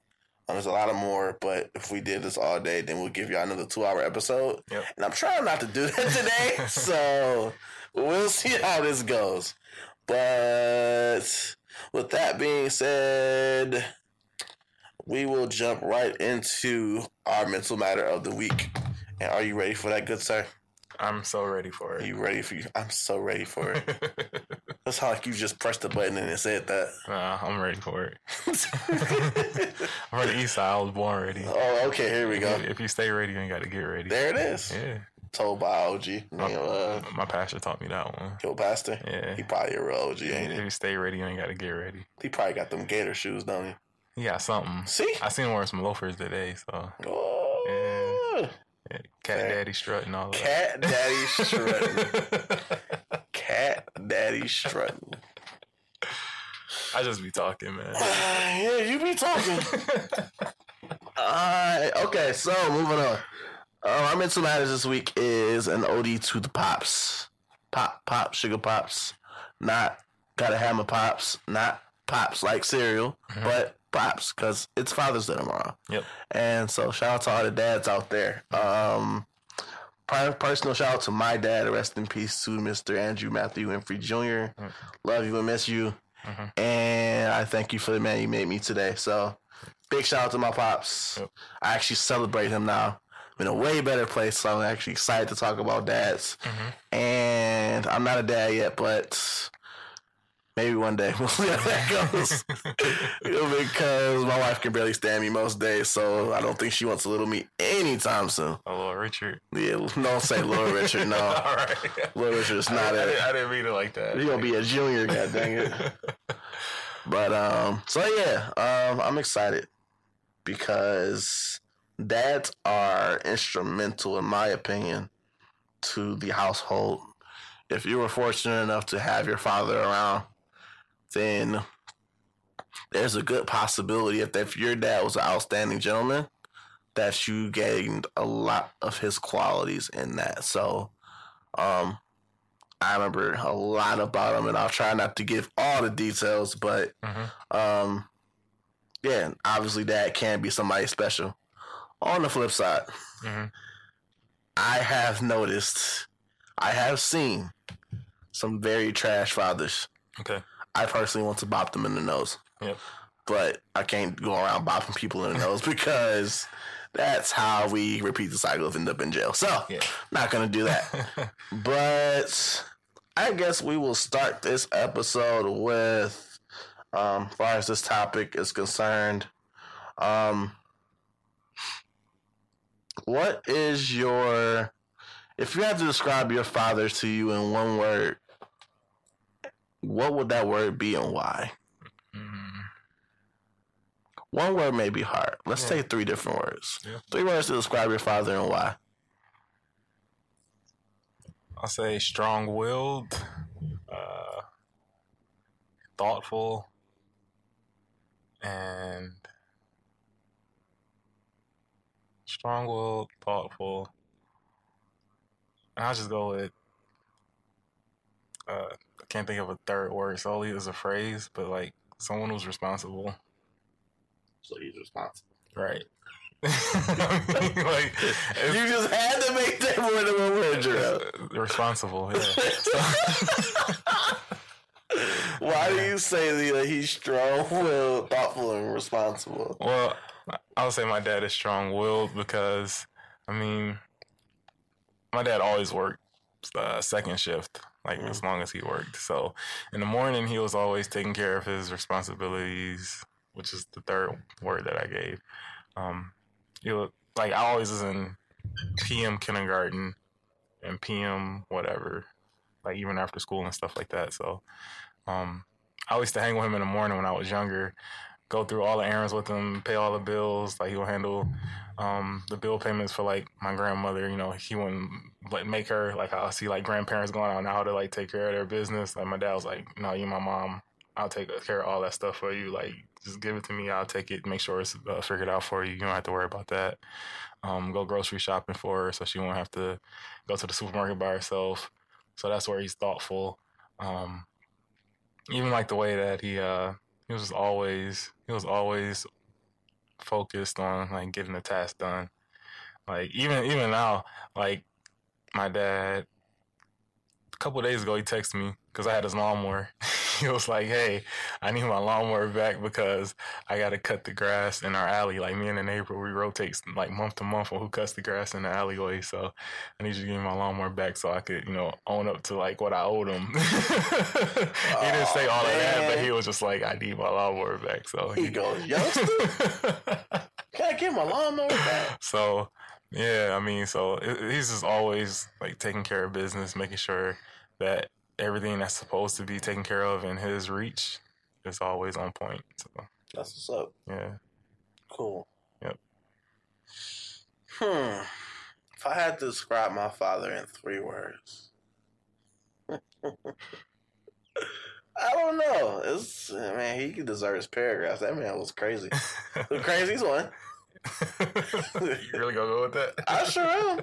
Um, there's a lot of more, but if we did this all day, then we'll give y'all another two hour episode. Yep. And I'm trying not to do *laughs* that today, *laughs* so we'll see how this goes. But with that being said, we will jump right into our mental matter of the week. And are you ready for that, good sir? I'm so ready for it. Are you ready for you? I'm so ready for it. *laughs* That's how like you just pressed the button and it said that. nah, I'm ready for it. *laughs* *laughs* I'm ready. east side. I was born ready. oh, okay, here we go. If you stay ready, you ain't got to get ready. There it is. Yeah. Told by OG. You know, uh, My pastor taught me that one. your pastor. Yeah. He probably a real OG, ain't If he? you stay ready, you ain't got to get ready. He probably got them gator shoes, don't he? He got something. See? I seen him wearing some loafers today, so Oh, yeah, *laughs* cat daddy strutting all that. cat daddy strutting. cat daddy strutting. I just be talking, man. yeah, you be talking. *laughs* Alright, okay, so moving on. Uh, our mental matters this week is an ode to the pops. Pop, pop, sugar pops. Not gotta hammer pops. Not pops like cereal, but pops, because it's Father's Day tomorrow. Yep. And so shout out to all the dads out there. Um personal shout out to my dad, rest in peace to Mr. Andrew Matthew Winfrey Jr. Mm-hmm. Love you and miss you. Mm-hmm. And I thank you for the man you made me today. So big shout out to my pops. Yep. I actually celebrate him now. I'm in a way better place, so I'm actually excited to talk about dads. Mm-hmm. And I'm not a dad yet, but maybe one day *laughs* we'll see how that goes. *laughs* because my wife can barely stand me most days, so I don't think she wants a little me anytime soon. Oh, Lord Richard. Yeah, don't say Lord Richard. No, *laughs* All right. Lord Richard is I, not I, it. didn't, I didn't mean it like that. You're gonna be a junior, god dang it. But um, so yeah, um, I'm excited because dads are instrumental, in my opinion, to the household. If you were fortunate enough to have your father around, then there's a good possibility if, if your dad was an outstanding gentleman, that you gained a lot of his qualities in that. So, um, I remember a lot about him, and I'll try not to give all the details, but Mhm. um, yeah, obviously dad can be somebody special. On the flip side, Mhm. I have noticed, I have seen some very trash fathers. Okay. I personally want to bop them in the nose, Yep. but I can't go around bopping people in the nose because that's how we repeat the cycle of end up in jail. So, Yeah. not gonna do that. *laughs* but I guess we will start this episode with, um, as far as this topic is concerned, um, what is your, if you had to describe your father to you in one word, what would that word be and why? Mm, One word may be hard. Let's Yeah. take three different words. Yeah. Three words to describe your father and why. I'll say strong-willed, uh, thoughtful, and strong-willed, thoughtful. And I'll just go with. Uh, can't think of a third word solely as a phrase, but like someone who's responsible, So he's responsible. right? I *laughs* mean, *laughs* like if- You just had to make that more than one word, *laughs* responsible. Yeah. Why do you say that he's strong willed, thoughtful, and responsible? Well, I would say my dad is strong willed because, I mean, my dad always worked uh, second shift, like as long as he worked. So in the morning, he was always taking care of his responsibilities, which is the third word that I gave. Um, was, like, I always was in PM kindergarten and PM whatever, like even after school and stuff like that. So um, I used to hang with him in the morning when I was younger go through all the errands with him, pay all the bills. Like he'll handle um, the bill payments for like my grandmother. You know, he wouldn't like make her like I see like grandparents going out now to like take care of their business. Like my dad was like, "No, you, my mom, I'll take care of all that stuff for you. Like just give it to me. I'll take it. Make sure it's uh, figured out for you. You don't have to worry about that. Um, go grocery shopping for her so she won't have to go to the supermarket by herself. So that's where he's thoughtful. Um, even like the way that he uh, he was always he was always focused on like getting the task done. Like even even now, like my dad, a couple days ago, he texted me because I had his lawnmower. *laughs* he was like, "Hey, I need my lawnmower back because I got to cut the grass in our alley. Like me and the neighbor, we rotate like month to month on who cuts the grass in the alleyway. So I need you to give me my lawnmower back so I could, you know, own up to like what I owed him." *laughs* he didn't say all of that, but he was just like, "I need my lawnmower back." So he, he goes, *laughs* "Youngster, can I get my lawnmower back?" So yeah, I mean, so he's just always like taking care of business, making sure that everything that's supposed to be taken care of in his reach is always on point. So that's what's up. Yeah. Cool. Yep. Hmm. If I had to describe my father in three words, *laughs* I don't know. It's man, he deserves his paragraphs. That man was crazy. the *laughs* craziest one. you really gonna go with that? I sure am.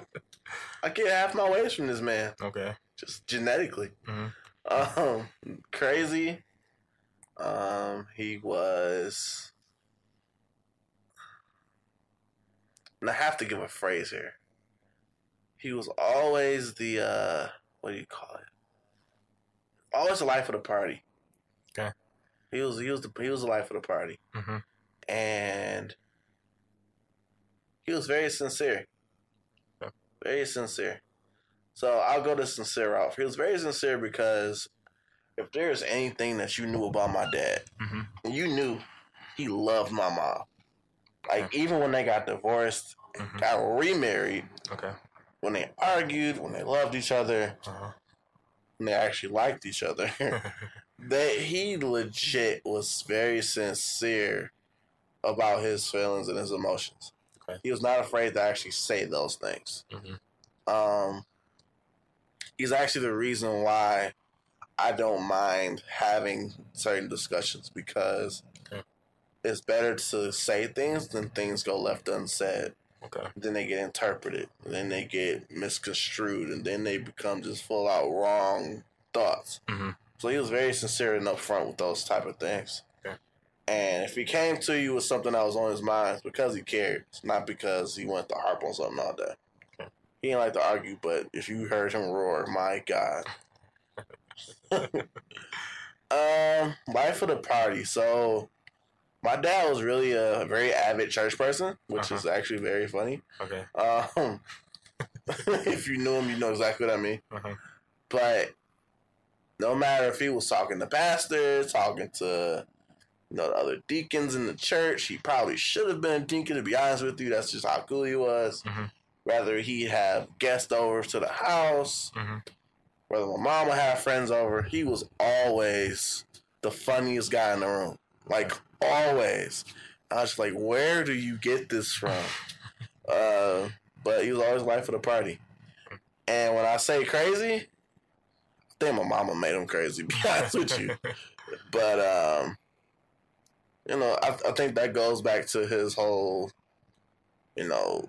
I get half my ways from this man. Okay just genetically. Mm-hmm. Um, crazy. Um, he was. And I have to give a phrase here. He was always the uh, what do you call it? Always the life of the party. Okay. He was he was the he was the life of the party, mm-hmm. and he was very sincere. Okay. Very sincere. So I'll go the sincere route. He was very sincere because if there's anything that you knew about my dad, mm-hmm. you knew he loved my mom. Like okay. even when they got divorced, mm-hmm. got remarried. Okay. When they argued, when they loved each other, uh-huh. when they actually liked each other, *laughs* that he legit was very sincere about his feelings and his emotions. Okay. He was not afraid to actually say those things. Mm-hmm. Um, he's actually the reason why I don't mind having certain discussions because okay. it's better to say things than things go left unsaid. Okay. Then they get interpreted, then they get misconstrued, and then they become just full out wrong thoughts. Mm-hmm. So he was very sincere and upfront with those type of things. Okay. And if he came to you with something that was on his mind, it's because he cared. It's not because he wanted to harp on something all day. He didn't like to argue, but if you heard him roar, my God. *laughs* um, life of the party. So, my dad was really a very avid church person, which uh-huh. is actually very funny. Okay. Um, *laughs* if you knew him, you know exactly what I mean. Uh-huh. But no matter if he was talking to pastors, talking to you know the other deacons in the church, he probably should have been a deacon. To be honest with you, that's just how cool he was. Mm-hmm whether he'd have guests over to the house, mm-hmm. whether my mom would have friends over, he was always the funniest guy in the room. Like always. I was like, where do you get this from? *laughs* uh, but he was always life of the party. And when I say crazy, I think my mama made him crazy, *laughs* be honest with you. *laughs* But um, you know, I, I think that goes back to his whole, you know,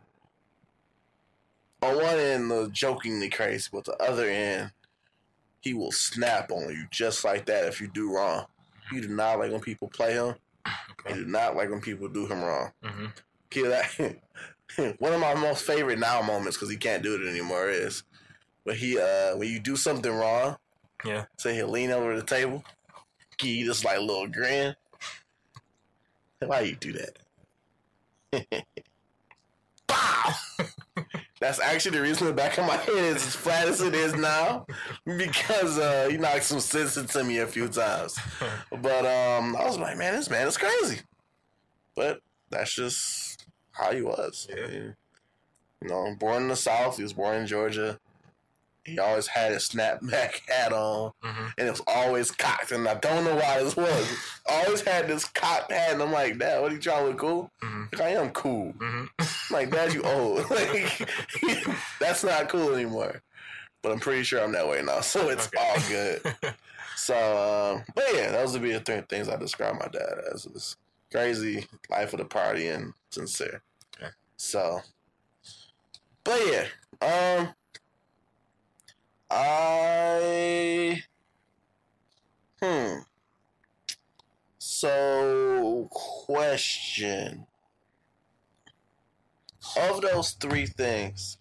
on one end, the jokingly crazy, but the other end, he will snap on you just like that if you do wrong. He do not like when people play him. Okay. He do not like when people do him wrong. Mm-hmm. that *laughs* one of my most favorite now moments because he can't do it anymore is when he uh when you do something wrong. Yeah. Say he'll lean over the table, give you this like little grin. Why you do that? *laughs* Bow. *laughs* That's actually the reason the back of my *laughs* head is as flat as it is now because uh, he knocked some sense into me a few times. *laughs* But um, I was like, man, this man is crazy. But that's just how he was. Yeah. you know, born in the South. He was born in Georgia. He always had his snapback *laughs* hat on, mm-hmm. and it was always cocked. And I don't know why this was. *laughs* always had this cocked hat, and I'm like, Dad, what are you trying to look cool? Mm-hmm. Like, I am cool. Mm-hmm. *laughs* like, Dad, you old. like, that's not cool anymore. But I'm pretty sure I'm that way now, so it's Okay. all good. so, um, but yeah, those would be the three things I describe my dad as: is crazy, life of the party, and sincere. Okay. So, but yeah, um. I hmm. So question. Of those three things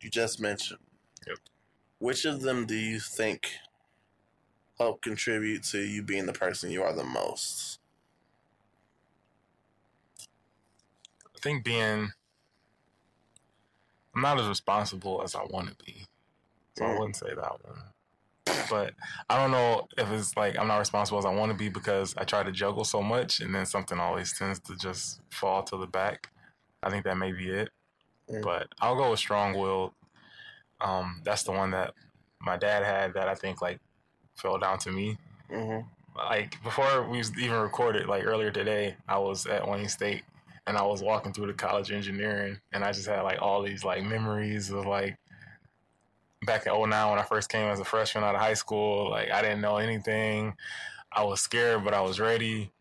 you just mentioned, Yep. which of them do you think help contribute to you being the person you are the most? I think being I'm not as responsible as I want to be. So I wouldn't say that one. But I don't know if it's like I'm not responsible as I want to be because I try to juggle so much and then something always tends to just fall to the back. I think that may be it. Mm. But I'll go with strong willed. Um, that's the one that my dad had that I think like fell down to me. Mm-hmm. Like before we even recorded, like earlier today, I was at Wayne State and I was walking through the college engineering and I just had like all these like memories of like back in 09 when I first came as a freshman out of high school. Like I didn't know anything. I was scared, but I was ready.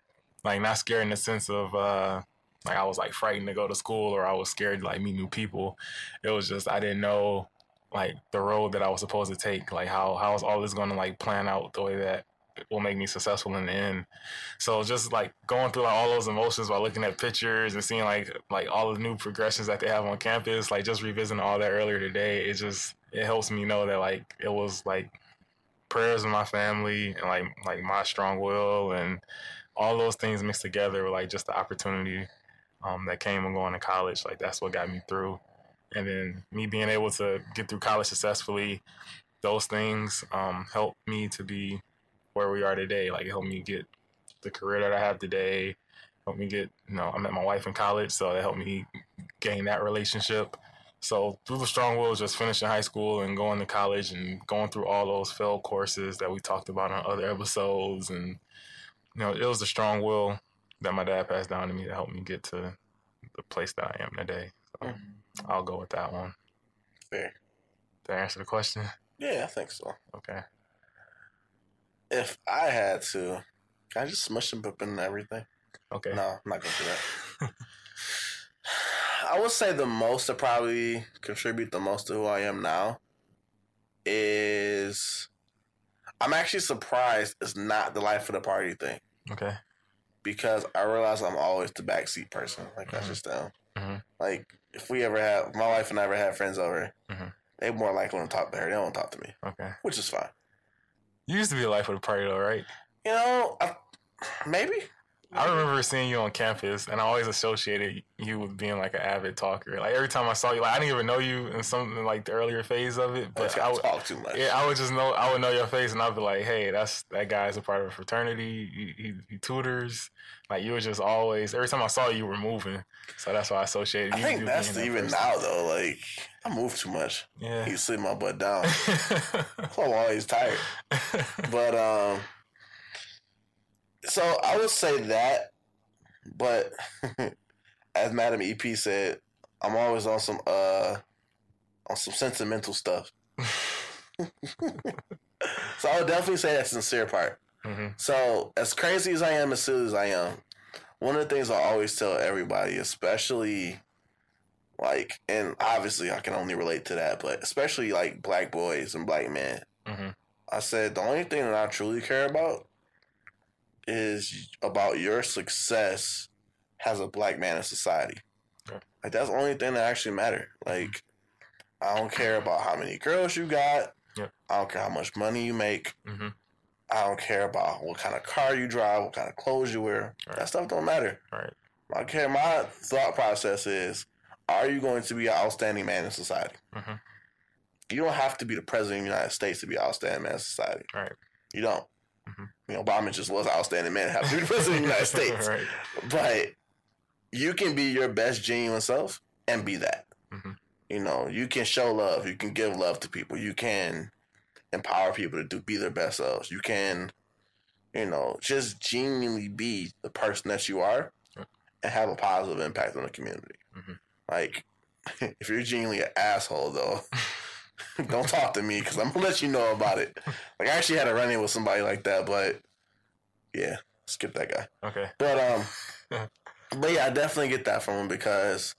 Like not scared in the sense of uh like I was like frightened to go to school or I was scared to like meet new people. It was just I didn't know like the road that I was supposed to take. Like how how is all this gonna like plan out the way that will make me successful in the end. So just like going through like all those emotions while looking at pictures and seeing like like all the new progressions that they have on campus, like just revisiting all that earlier today, it just it helps me know that like it was like prayers of my family and like like my strong will and all those things mixed together were like just the opportunity um, that came and going to college. Like that's what got me through. And then me being able to get through college successfully, those things um, helped me to be where we are today. Like it helped me get the career that I have today. Helped me get, you know, I met my wife in college, so it helped me gain that relationship. So through the strong will, just finishing high school and going to college and going through all those failed courses that we talked about on other episodes, and you know, it was the strong will that my dad passed down to me that helped me get to the place that I am today. So Mm. I'll go with that one. Fair. Did I answer the question? Yeah, I think so. Okay. If I had to, can I just smush them up and everything? Okay. No, I'm not gonna do that. *sighs* I would say the most to probably contribute the most to who I am now is I'm actually surprised it's not the life of the party thing Okay. because I realize I'm always the backseat person. Like that's Mhm. just them. Mhm. Like if we ever have my wife and I ever have friends over, Mhm. they more likely to talk to her. They don't talk to me, Okay. which is fine. You used to be a life of the party, though, right? You know, I, maybe. I remember seeing you on campus, and I always associated you with being like an avid talker. Like every time I saw you, like I didn't even know you in some like the earlier phase of it, but I gotta would, talk too much. yeah, I would just know, I would know your face, and I'd be like, hey, that's that guy's a part of a fraternity. He, he, he tutors. Like you were just always. Every time I saw you, you were moving, so that's why I associated. I you, think you that's that even person. now though. Like I move too much. Yeah. You sit my butt down. *laughs* I'm always tired. *laughs* But um, so I would say that. But *laughs* as Madam EP said, I'm always on some uh on some sentimental stuff. *laughs* so I would definitely say that sincere part. hmm So, as crazy as I am, as silly as I am, one of the things I always tell everybody, especially like, and obviously I can only relate to that, but especially like black boys and black men, hmm I said the only thing that I truly care about is about your success as a black man in society. Okay. Like that's the only thing that actually matter. Like I don't care about how many girls you got. I don't care how much money you make. hmm I don't care about what kind of car you drive, what kind of clothes you wear. Right. That stuff don't matter. Right. I care. My thought process is: Are you going to be an outstanding man in society? Mhm. You don't have to be the president of the United States to be an outstanding man in society. Right. You don't. Mhm. You know, Obama just was an outstanding man. Have to be the president of the United *laughs* States. right. But you can be your best genuine self and be that. Mhm. You know, you can show love. You can give love to people. You can empower people to do be their best selves. You can, you know, just genuinely be the person that you are and have a positive impact on the community. Mhm. Like, *laughs* if you're genuinely an asshole, though, *laughs* *laughs* don't talk to me because I'm gonna let you know about it. Like, I actually had a run in with somebody like that, but yeah, skip that guy. Okay. But um, *laughs* but yeah, I definitely get that from him because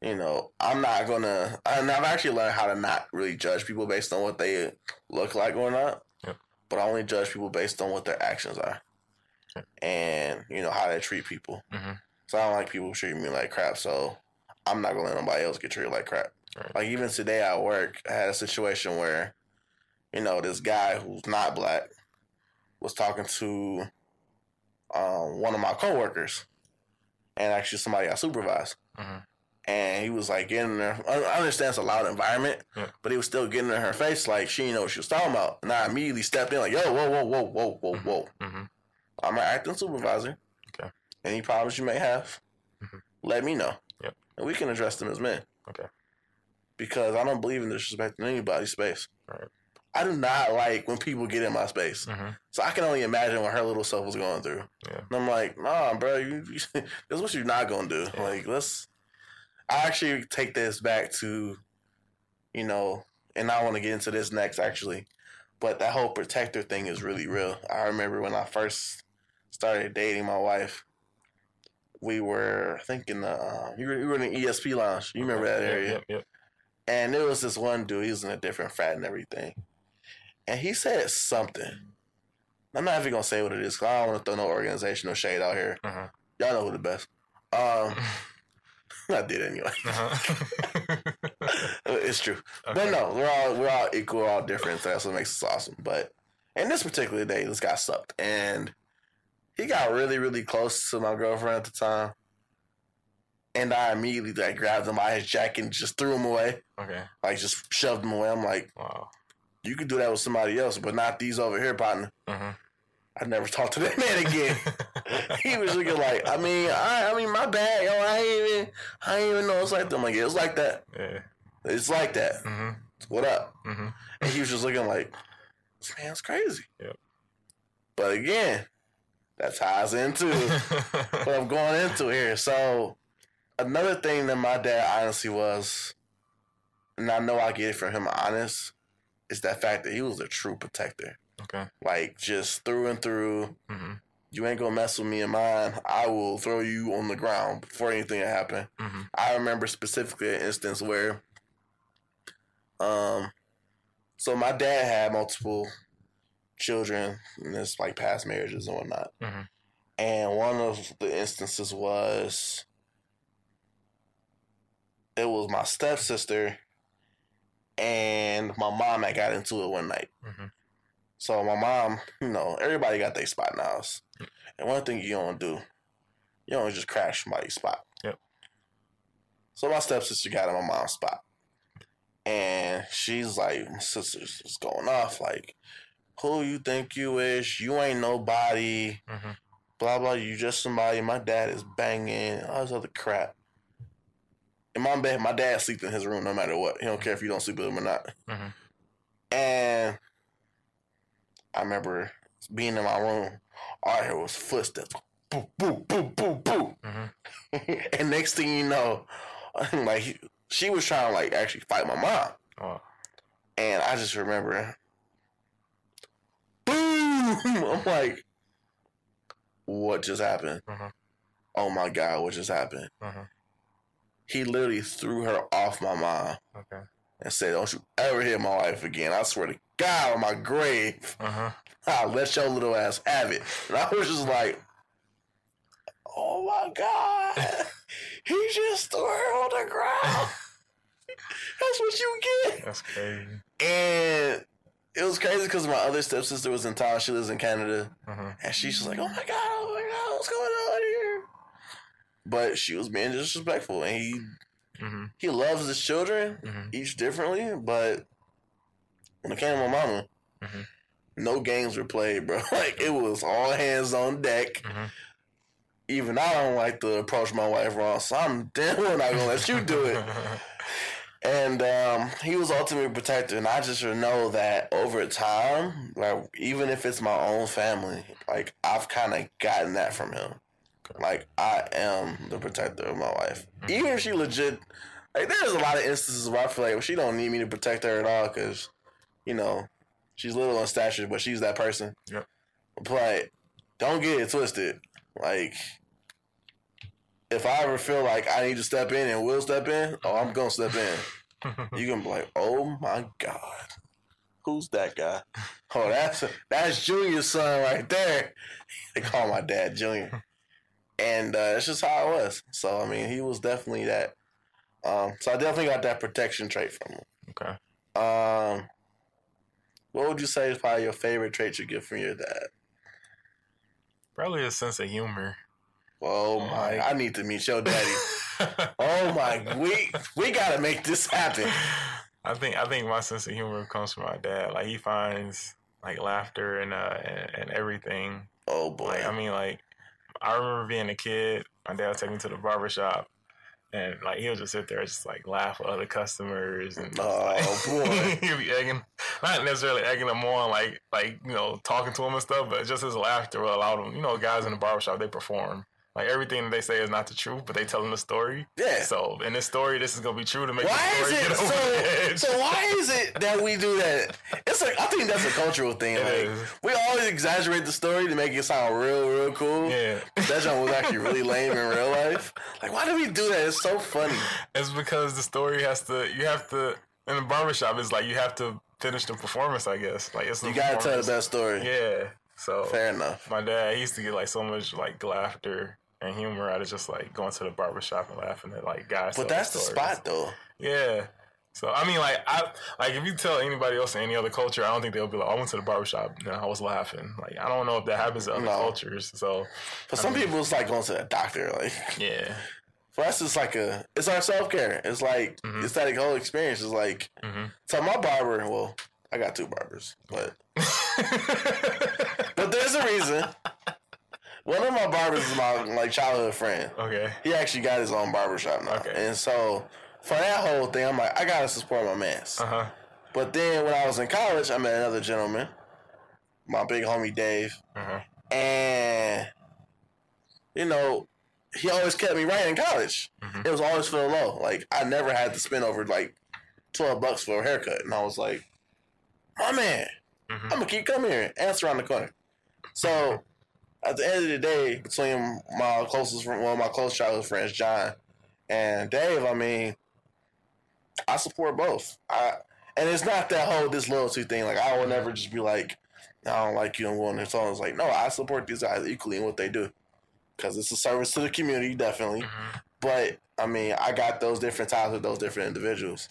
you know I'm not gonna. And I've actually learned how to not really judge people based on what they look like or not. Yep. But I only judge people based on what their actions are, and you know how they treat people. Mhm. So I don't like people treating me like crap. So I'm not gonna let nobody else get treated like crap. Right. Like even today at work, I had a situation where, you know, this guy who's not black was talking to um, one of my coworkers, and actually somebody I supervised, Mhm. and he was like getting there. I understand it's a loud environment, Yeah. but he was still getting in her face like she didn't know what she was talking about, and I immediately stepped in like, "Yo, whoa, whoa, whoa, whoa, whoa, whoa! Mhm. I'm an acting supervisor. Okay. Any problems you may have, Mhm. let me know, Yep. and we can address them as men." Okay. Because I don't believe in disrespecting anybody's space. Right. I do not like when people get in my space. Mhm. So I can only imagine what her little self was going through. Yeah. And I'm like, nah, bro, you, you, *laughs* this is what you're not gonna do. Yeah. Like, let's. I actually take this back to, you know, and I want to get into this next actually, but that whole protector thing is really real. I remember when I first started dating my wife. We were, I think, in the uh, you were, you were in the ESP lounge. You remember that Yep, area? Yep. Yep. And there was this one dude, he was in a different frat and everything. And he said something. I'm not even gonna say what it is because I don't want to throw no organizational shade out here. Uh-huh. Y'all know who the best. Um, *laughs* I did anyway. Uh-huh. *laughs* it's true, Okay. but no, we're all we're all equal, we're all different. So that's what makes us awesome. But in this particular day, this guy sucked, and he got really, really close to my girlfriend at the time. And I immediately like grabbed him by his jacket and just threw him away. Okay. Like just shoved him away. I'm like, Wow. you could do that with somebody else, but not these over here, partner. Mhm. I never talked to that man again. *laughs* he was looking like, I mean, I, I mean, my bad, yo. I ain't even, I ain't even know it's like that. I'm like, yeah, it's like that. yeah. It's like that. Mhm. What up? Mhm. And he was just looking like, this man's crazy. Yep. But again, that ties into *laughs* what I'm going into here. So another thing that my dad honestly was, and I know I get it from him honest, is that fact that he was a true protector. okay. Like just through and through. Mhm. You ain't gonna mess with me and mine. I will throw you on the ground before anything happened. Mhm. I remember specifically an instance where, um, so my dad had multiple children in this like past marriages and whatnot, Mhm. and one of the instances was it was my stepsister and my mom that got into it one night. Mhm. So my mom, you know, everybody got their spot in the house. And one thing you don't do, you don't just crash somebody's spot. Yep. So my stepsister got in my mom's spot. And she's like, my sister's just going off, like, who you think you is? You ain't nobody. Mhm. Blah blah. You just somebody. My dad is banging. All this other crap. In my bed, my dad sleeps in his room no matter what. He don't care if you don't sleep with him or not. Mhm. And I remember being in my room. All I heard was footsteps. Boo, boo, boo, boo, boo. Mhm. *laughs* and next thing you know, *laughs* like she was trying to like actually fight my mom. Oh. And I just remember, boom! *laughs* I'm like, what just happened? Mhm. Oh my God, what just happened? He literally threw her off my mom Okay. and said, Don't you ever hit my wife again. I swear to God on my grave, Uh-huh. *laughs* I'll let your little ass have it. And I was just like, Oh my God. *laughs* he just threw her on the ground. *laughs* That's what you get. That's crazy. And it was crazy because my other stepsister was in town. She lives in Canada. Mhm. And she's just like, oh my God, oh my God, what's going on? But she was being disrespectful. And he, Mhm. he loves his children, Mhm. each differently. But when it came to my mama, Mhm. no games were played, bro. *laughs* Like, it was all hands on deck. Mhm. Even I don't like to approach my wife wrong, so I'm *laughs* damn well not gonna let you do it. *laughs* And um, he was ultimately protector, and I just know that over time, like even if it's my own family, like I've kind of gotten that from him. Like I am the protector of my wife, even if she legit. Like there's a lot of instances where I feel like she don't need me to protect her at all because, you know, she's little in stature, but she's that person. Yep. But don't get it twisted. Like if I ever feel like I need to step in and will step in, oh, I'm gonna step in. *laughs* You can be like, oh my god, who's that guy? Oh, that's that's Junior's son right there. *laughs* They call my dad Junior, and uh, that's just how it was. So I mean, he was definitely that Um, so I definitely got that protection trait from him. Okay. Um, what would you say is probably your favorite trait you get from your dad? Probably a sense of humor. Oh my! I need to meet your daddy. *laughs* oh my! We we gotta make this happen. *laughs* I think I think my sense of humor comes from my dad. Like he finds like laughter and uh and, and everything. Oh boy! Like I mean, like I remember being a kid. My dad would take me to the barber shop, and like he'll just sit there, and just like laugh at other customers, and oh like, boy, *laughs* he'll be egging, not necessarily egging them on, like like you know talking to them and stuff, but just his laughter will allow them. You know, guys in the barbershop they perform. Like everything they say is not the truth, but they telling the story. Yeah. So in this story, this is gonna be true to make. Why the is it get over the edge. so? So why is it that we do that? It's like I think that's a cultural thing. Like we always exaggerate the story to make it sound real, real cool. Yeah. That joke was actually really lame in real life. Like, why do we do that? It's so funny. It's because the story has to. You have to in the barbershop. It's like you have to finish the performance. I guess. Like it's You gotta tell the best story. Yeah. So Fair enough. my dad he used to get like so much like laughter and humor out of just like going to the barbershop and laughing at like guys. But that's the spot, though. Yeah. So I mean, like I like if you tell anybody else in any other culture, I don't think they'll be like, I went to the barbershop and I was laughing. Like I don't know if that happens in other No. cultures. So For some people, it's like going to the doctor. Like, yeah, *laughs* for us, it's like a, it's our self care. It's like, Mhm. it's that whole experience. It's like, hmm so my barber, well, I got two barbers, but, *laughs* but there's a reason. *laughs* One of my barbers is my like childhood friend. okay. He actually got his own barbershop now. Okay. And so for that whole thing, I'm like, I gotta support my mans. Uh huh. But then when I was in college, I met another gentleman, my big homie Dave, Uh huh. and you know, he always kept me right in college. Mhm. It was always for the low. Like I never had to spend over like twelve bucks for a haircut, and I was like, my man, Mhm. I'm gonna keep coming here. And it's around the corner. So at the end of the day, between my closest friend, one of my close childhood friends, John and Dave, I mean, I support both. I and it's not that whole this loyalty thing. Like I will never just be like, I don't like you and going their songs. Like no, I support these guys equally in what they do because it's a service to the community, definitely. Mhm. But I mean, I got those different times with those different individuals,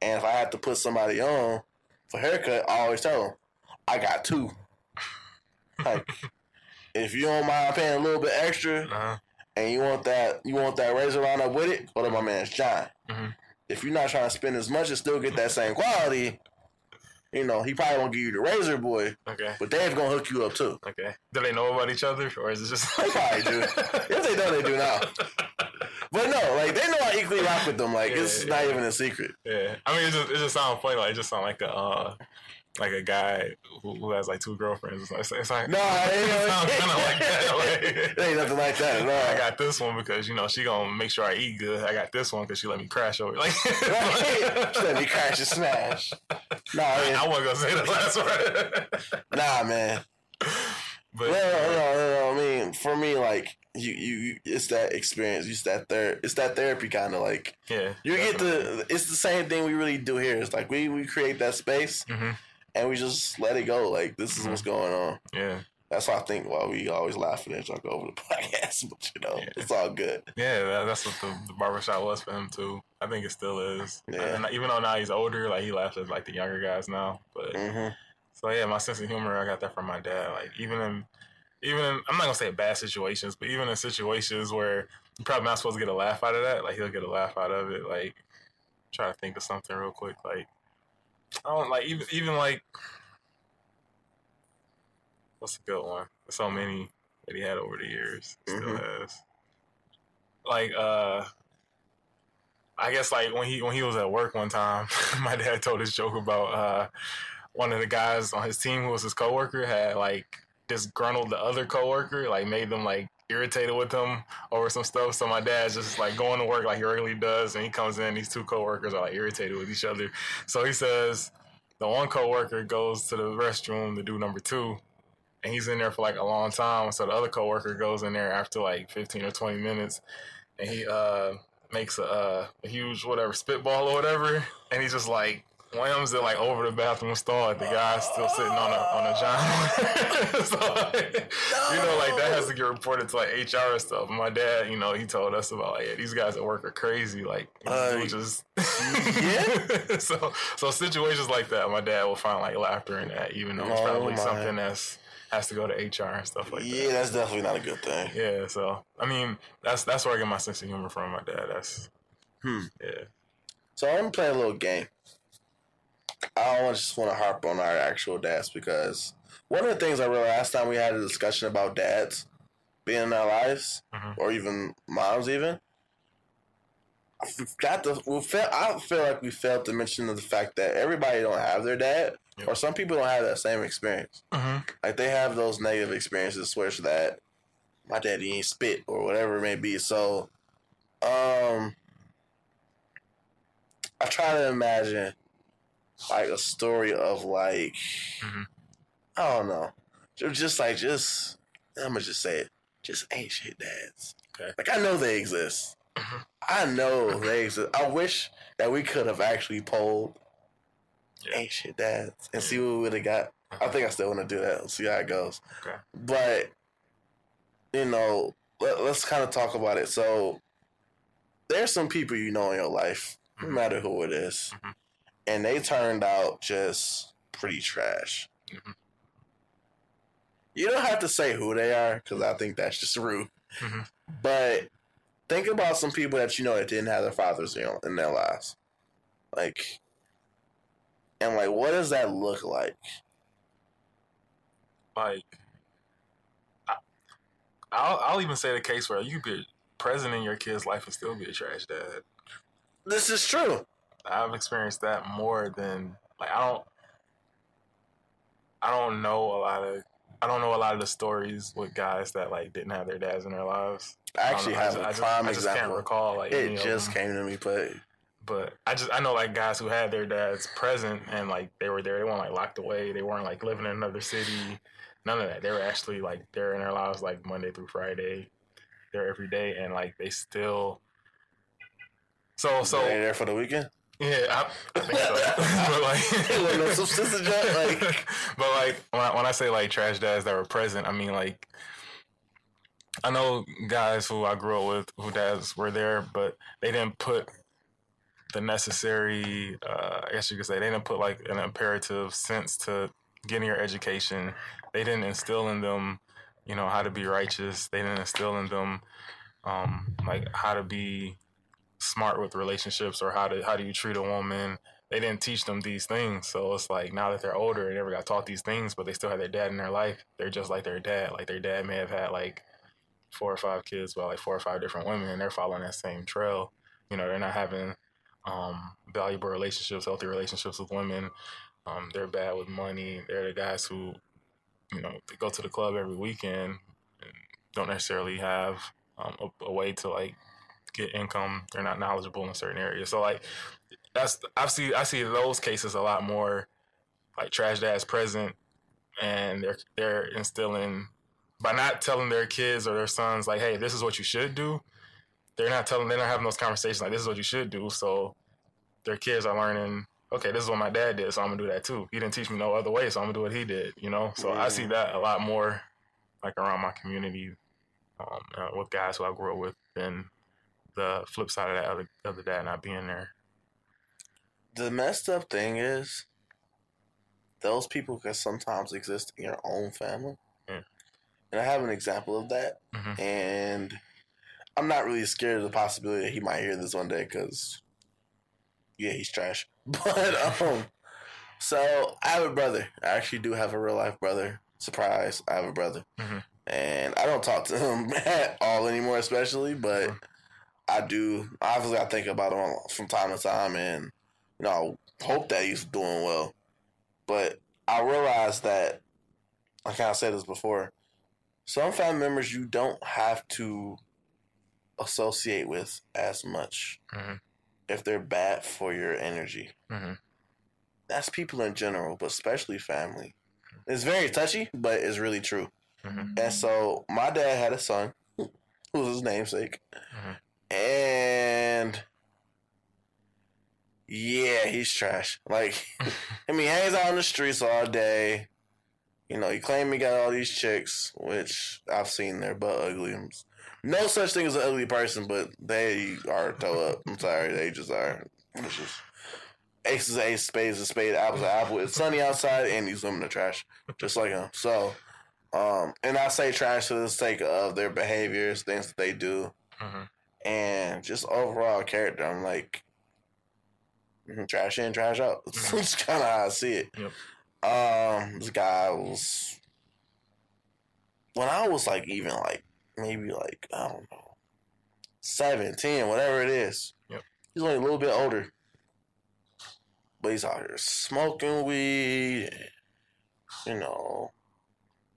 and if I had to put somebody on for haircut, I always tell them, I got two. Like, if you don't mind paying a little bit extra, Uh-huh. and you want that, you want that razor line up with it, go to my man's John. Mhm. If you're not trying to spend as much and still get that same quality, you know, he probably won't give you the razor boy, Okay. but Dave gonna hook you up too. Okay. Do they know about each other, or is it just? They probably do. *laughs* if they don't, they do now. But no, like they know I equally rock with them. Like Yeah, it's yeah. not even a secret. Yeah, I mean, it just it just sounds funny. Like it just sound like a uh, like a guy who, has like two girlfriends. It's, it's like No, it ain't, sounds kind of like that. Like, *laughs* it ain't nothing like that at I got this one because you know she gonna make sure I eat good. I got this one because she let me crash over. Like, *laughs* Right? Just *laughs* Let me crash and smash. Nah, I man. wasn't gonna say the last word. nah, man. but Well, no, no, no, I mean, for me, like you, you, it's that experience. It's that ther- It's that therapy kind of like yeah, you get the. It's the same thing we really do here. It's like we we create that space hmm and we just let it go. Like this is Mhm. what's going on. yeah, That's why I think why we always laugh and joke over the *laughs* podcast. But you know, Yeah. it's all good. yeah. That, that's what the, the barbershop was for him too. I think it still is. Yeah. And even though now he's older, like he laughs at like the younger guys now. But hmm So yeah, my sense of humor, I got that from my dad. Like even in, even in, I'm not gonna say bad situations, but even in situations where you're probably not supposed to get a laugh out of that, like he'll get a laugh out of it. Like try to think of something real quick. Like I don't like even even like what's a good one? There's so many that he had over the years. Still Mhm. has. Like uh. I guess like when he when he was at work one time, *laughs* my dad told this joke about uh, one of the guys on his team who was his coworker had like disgruntled the other coworker, like made them like irritated with him over some stuff. So my dad's just like going to work like he regularly does, and he comes in. These two coworkers are like irritated with each other. So he says the one coworker goes to the restroom to do number two, and he's in there for like a long time. So the other coworker goes in there after like fifteen or twenty minutes, and he uh makes a, uh, a huge whatever spitball or whatever, and he's just like Whams it like over the bathroom stall. The guy's still sitting on a on a john. *laughs* so you know, like that has to get reported to like HR and stuff. My dad, you know, he told us about like, yeah, these guys at work are crazy. Like, Uh, just yeah. *laughs* so so situations like that, my dad will find like laughter in that, even though it's Oh, probably something that's has to go to HR and stuff like yeah, that. Yeah, that's definitely not a good thing. Yeah, so I mean, that's that's where I get my sense of humor from. My dad. That's Hmm. yeah. So I'm gonna play a little game. I don't just want to harp on our actual dads because one of the things I realized last time we had a discussion about dads being in our lives, Mhm. or even moms, even. I forgot to. We feel, I feel like we failed to mention the fact that everybody don't have their dad, Yeah. or some people don't have that same experience. Mm-hmm. Like they have those negative experiences, which that my daddy ain't spit or whatever it may be. So, um, I try to imagine like a story of like Mhm. I don't know, Ju- just like just I'm gonna just say it, just ain't shit dads. Okay. Like I know they exist. Mhm. I know they exist. I wish that we could have actually polled Yeah. ain't shit dads and see what we would have got. I think I still want to do that. See how it goes. Okay. But you know, let, us kind of talk about it. So there's some people you know in your life, no Mhm. matter who it is, Mhm. And they turned out just pretty trash. Mhm. You don't have to say who they are because I think that's just rude. Mhm. But think about some people that you know that didn't have their fathers you know, in their lives, like, and like, what does that look like? like I, I'll I'll even say the case where you could be present in your kid's life and still be a trash dad. This is true. I've experienced that more than like I don't I don't know a lot of I don't know a lot of the stories with guys that like didn't have their dads in their lives. I I actually. I have just- a I just, prime I just can't recall like It just came to me, but But I just I know like guys who had their dads present and like they were there. They weren't like locked away. They weren't like living in another city. None of that. They were actually like they're in their lives like Monday through Friday. They're every day and like they still. So so they there for the weekend. Yeah, I, I think so. *laughs* but like, no like- *laughs* but like when I, when I say like trash dads that were present, I mean like I know guys who I grew up with who dads were there, but they didn't put the necessary. Uh, I guess you could say they didn't put like an imperative sense to getting your education. They didn't instill in them, you know, how to be righteous. They didn't instill in them, um, like how to be smart with relationships or how to how do you treat a woman. They didn't teach them these things, so it's like now that they're older, they never got taught these things, but they still have their dad in their life. They're just like their dad. Like their dad may have had like four or five kids by like four or five different women, and they're following that same trail. You know, they're not having um, valuable relationships, healthy relationships with women. Um, they're bad with money. They're the guys who, you know, they go to the club every weekend and don't necessarily have um, a, a way to like get income. They're not knowledgeable in a certain area. So like that's I see I see those cases a lot more like trash dads present and they're they're instilling by not telling their kids or their sons like, hey, this is what you should do. They're not telling they're not having those conversations like this is what you should do. So their kids are learning, okay, this is what my dad did, so I'm gonna do that too. He didn't teach me no other way, so I'm gonna do what he did, you know? So I see that a lot more like around my community um, uh, with guys who I grew up with than the flip side of that other, of the dad not being there. the messed up thing is those people can sometimes exist in your own family. Yeah. And I have an example of that. Mhm. And I'm not really scared of the possibility that he might hear this one day because, yeah, he's trash. *laughs* But, um, so I have a brother. I actually do have a real life brother. Surprise, I have a brother. Mhm. And I don't talk to him *laughs* at all anymore, especially, but Mhm. I do. Obviously, I think about him from time to time, and you know, I hope that he's doing well. But I realize that, I kind of said this before, some family members you don't have to associate with as much Mhm. if they're bad for your energy. Mhm. That's people in general, but especially family. It's very touchy, but it's really true. Mhm. And so my dad had a son *laughs* who was his namesake. And yeah, he's trash. Like, *laughs* I mean, he hangs out on the streets all day. You know, he claimed he got all these chicks, which I've seen their butt ugly. No such thing as an ugly person, but they are toe up. I'm sorry, they just are. It's just ace is ace, spade is a spade, apple is apple. It's sunny outside, and these women are trash, just like him. So, um, and I say trash for the sake of their behaviors, things that they do, Mhm. And just overall character. I'm like, mhm, trash in, trash out. *laughs* It's kind of how I see it. Yep. Um, this guy was when I was like even like maybe like I don't know seven, ten, whatever it is. Yep. He's only a little bit older, but he's out here smoking weed, and, you know,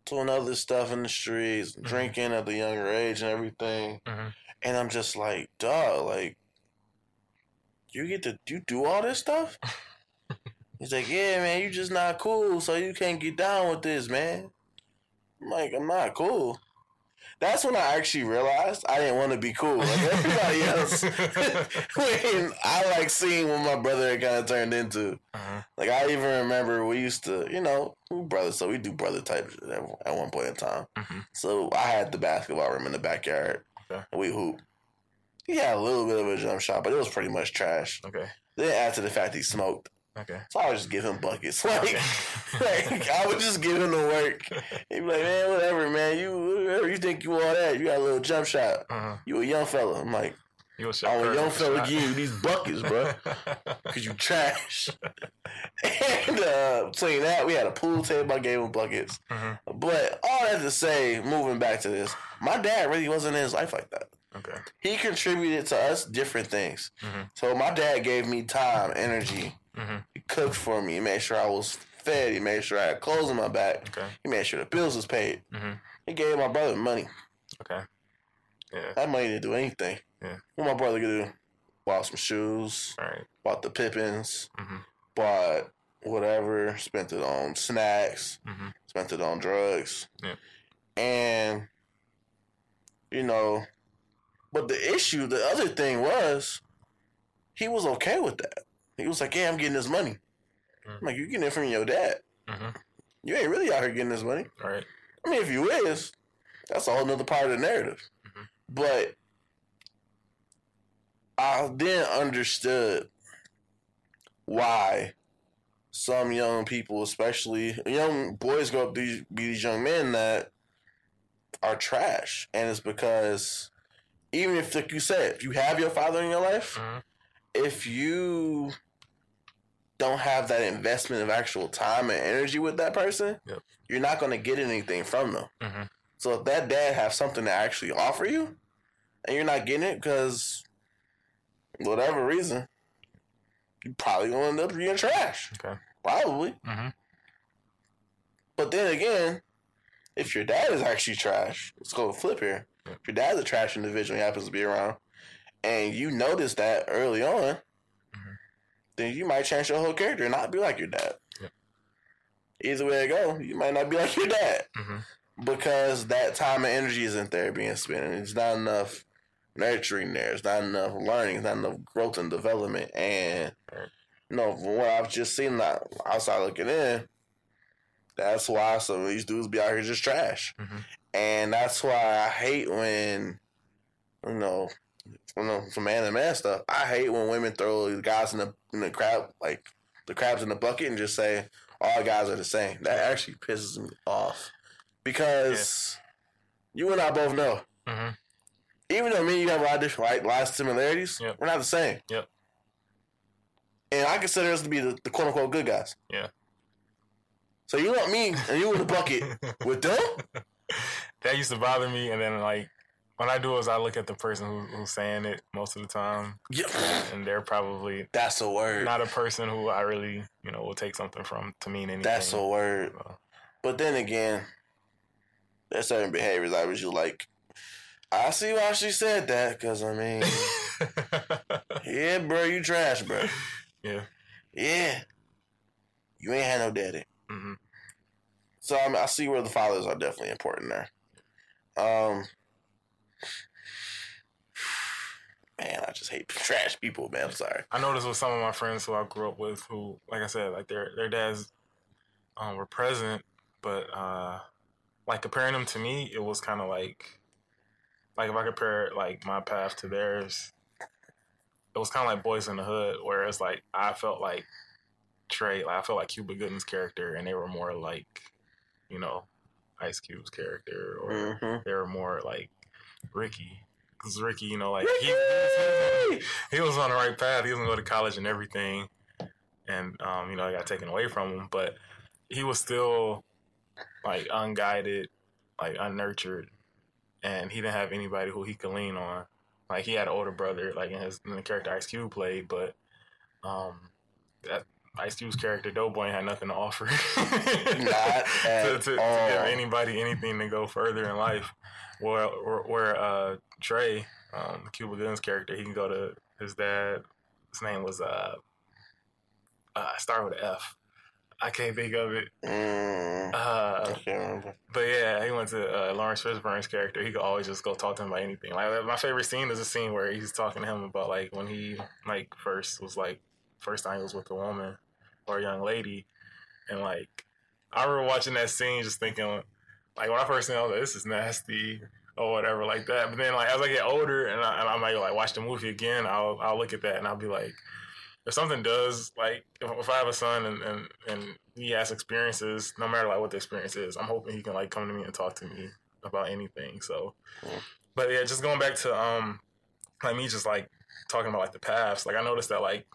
doing other stuff in the streets, Mhm. drinking at the younger age and everything. Mhm. And I'm just like, duh, like, you get to you do all this stuff? *laughs* He's like, yeah, man, you just not cool, so you can't get down with this, man. I'm like, I'm not cool. That's when I actually realized I didn't want to be cool like everybody else. *laughs* *laughs* when I like seeing what my brother had kind of turned into. Uh-huh. Like I even remember we used to, you know, we brothers, so we do brother type at, one point in time. Mhm. So I had the basketball room in the backyard, And we hoop. He had a little bit of a jump shot, but it was pretty much trash. Okay. Then add to the fact he smoked, Okay. so I would just give him buckets. *laughs* Like, Okay. *laughs* like I would just give him the work. He'd be like, man, whatever, man. You whatever you think you all that. You got a little jump shot. Uh-huh. You a young fella. I'm like, You a shot I'm a Curry young for fella give you these buckets, bro. *laughs* Cause you trash. and uh between that, we had a pool table. I gave him buckets. Mhm. But all that to say, moving back to this, my dad really wasn't in his life like that. Okay. He contributed to us different things. Mhm. So my dad gave me time, energy. Mhm. He cooked for me. He made sure I was fed. He made sure I had clothes on my back. Okay. He made sure the bills was paid. Mhm. He gave my brother money. Okay. Yeah. That money didn't do anything. Yeah. What my brother could do? Bought some shoes. All right. Bought the Pippens. Mhm. Bought whatever. Spent it on snacks. Mhm. Spent it on drugs. Yeah. And you know, but the issue, the other thing was, he was okay with that. He was like, "Yeah, I'm getting this money." Mm. I'm like, "You getting it from your dad? Mhm. You ain't really out here getting this money." All right. I mean, if you is, that's a whole nother part of the narrative. Mhm. But I then understood why some young people, especially young boys, grow up to these- be these young men that are trash, and it's because even if, like you said, if you have your father in your life, Mhm. if you don't have that investment of actual time and energy with that person, Yep. you're not going to get anything from them. Mhm. So if that dad has something to actually offer you, and you're not getting it because whatever reason, you probably gonna end up being trash. Okay. Probably. Mhm. But then again, if your dad is actually trash, let's go flip here. Yep. If your dad's a trash individual, he happens to be around, and you notice that early on, Mhm. then you might change your whole character and not be like your dad. Yep. Either way it go, you might not be like your dad Mhm. because that time and energy isn't there being spent. and It's not enough nurturing there. It's not enough learning. It's not enough growth and development. And you know, from what I've just seen that outside looking in, that's why some of these dudes be out here just trash. Mhm. And that's why I hate when you know, you know, some man to man stuff. I hate when women throw these guys in the in the crab like the crabs in the bucket and just say all guys are the same. That actually pisses me off because you and I both know, Mhm. Even though me and you have a lot of different, like, a lot of similarities, Yep. we're not the same. Yep. And I consider us to be the, the quote unquote good guys. Yeah. So you want me and you in the bucket *laughs* with them? that used to bother me, and then like what I do is I look at the person who, who's saying it most of the time, Yeah. and they're probably That's a word. not a person who I really you know will take something from to mean anything. That's a word. So, But then again, there's certain behaviors I was you like. I see why she said that because I mean, *laughs* yeah, bro, you trash, bro. yeah. Yeah, you ain't had no daddy. hmm So I, mean, I see where the fathers are definitely important there. Um, man, I just hate *laughs* trash people, man. I'm sorry. I noticed with some of my friends who I grew up with, who, like I said, like their their dads um, were present, but uh, like comparing them to me, it was kind of like, like if I compare like my path to theirs, it was kind of like Boyz n the Hood, where it's like I felt like Trey, like I felt like Cuba Gooding's character, and they were more like, you know, Ice Cube's character, or Mm-hmm. they were more like Ricky. Because Ricky, you know, like he, he, was, he was on the right path. He was gonna go to college and everything, and um, you know, I got taken away from him. But he was still like unguided, like unnurtured, and he didn't have anybody who he could lean on. Like he had an older brother, like in his in the character Ice Cube played, but um, that Ice Cube's character Doughboy had nothing to offer. *laughs* Not to, to, to give anybody anything to go further in life. Where where, uh, Trey, um, Cuba Gooding's character, he can go to his dad. His name was uh, uh start with an F. I can't think of it. Mm, I Uh, can't remember. but yeah, he went to uh, Laurence Fishburne's character. He could always just go talk to him about anything. Like my favorite scene is a scene where he's talking to him about like when he like first was like first time he was with a woman or a young lady, and like I remember watching that scene just thinking like when I first seen it, I was like, this is nasty or whatever like that. But then like as I get older and I, and I might like watch the movie again, I'll I'll look at that and I'll be like. If something does, like, if, if I have a son and, and, and he has experiences, no matter like what the experience is, I'm hoping he can like come to me and talk to me about anything. So, Yeah. but yeah, just going back to um, like me just like talking about like the paths. Like I noticed that like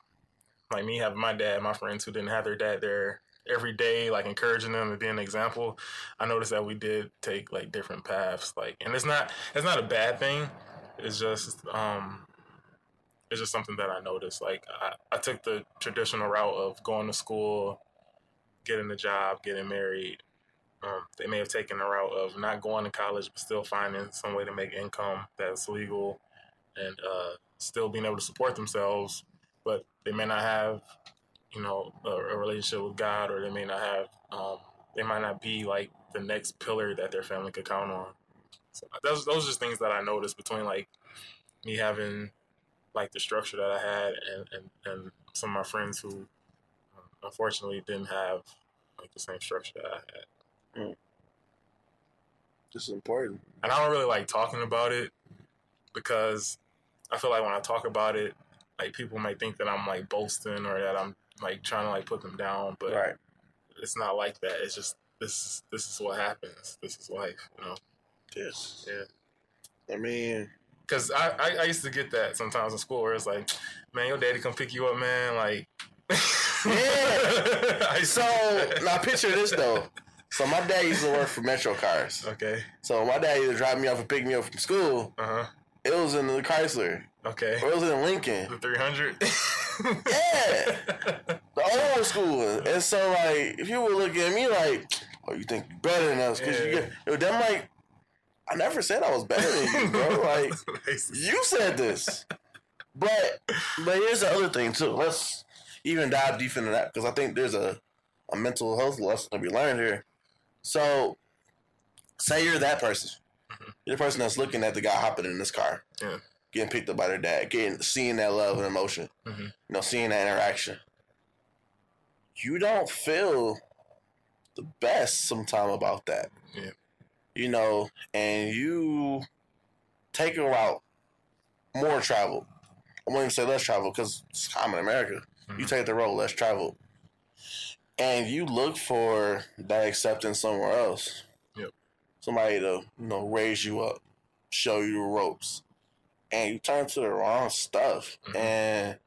like me having my dad, my friends who didn't have their dad there every day, like encouraging them to be an example. I noticed that we did take like different paths. Like, and it's not it's not a bad thing. It's just um it's just something that I noticed. Like I, I took the traditional route of going to school, getting a job, getting married. Um, they may have taken the route of not going to college, but still finding some way to make income that's legal and uh, still being able to support themselves. But they may not have, you know, a, a relationship with God, or they may not have, um, they might not be like the next pillar that their family could count on. So those those are just things that I noticed between like me having like the structure that I had and, and, and some of my friends who um, unfortunately didn't have like the same structure that I had. This is important. And I don't really like talking about it because I feel like when I talk about it, like people might think that I'm like boasting or that I'm like trying to like put them down, but Right. it's not like that. It's just this is this is what happens. This is life, you know. Yes. Yeah. I mean, Cause I, I, I used to get that sometimes in school where it's like, man, your daddy come pick you up, man. Like, Yeah. *laughs* I used to so get now picture this though. So my dad used to work for Metro Cars. okay. So my dad used to drive me off and pick me up from school. Uh huh. It was in the Chrysler. Okay. Or it was in Lincoln. The three hundred. Yeah. *laughs* The old school. And so like if you would look at me like, oh you think you better than us because you Yeah. get yo, them like I never said I was better than you, bro. *laughs* Like you said this. But but here's the other thing too. Let's even dive deep into that because I think there's a, a mental health lesson to be learned here. So say you're that person. You're the person that's looking at the guy hopping in this car. Yeah. Getting picked up by their dad, getting seeing that love and emotion. Mhm. You know, seeing that interaction. You don't feel the best sometime about that. Yeah. You know, and you take a route more travel. I won't even say less travel because it's common in America. You Mhm. take the road less travel, And you look for that acceptance somewhere else. Yep. Somebody to, you know, raise you up, show you the ropes. And you turn to the wrong stuff. Mhm. And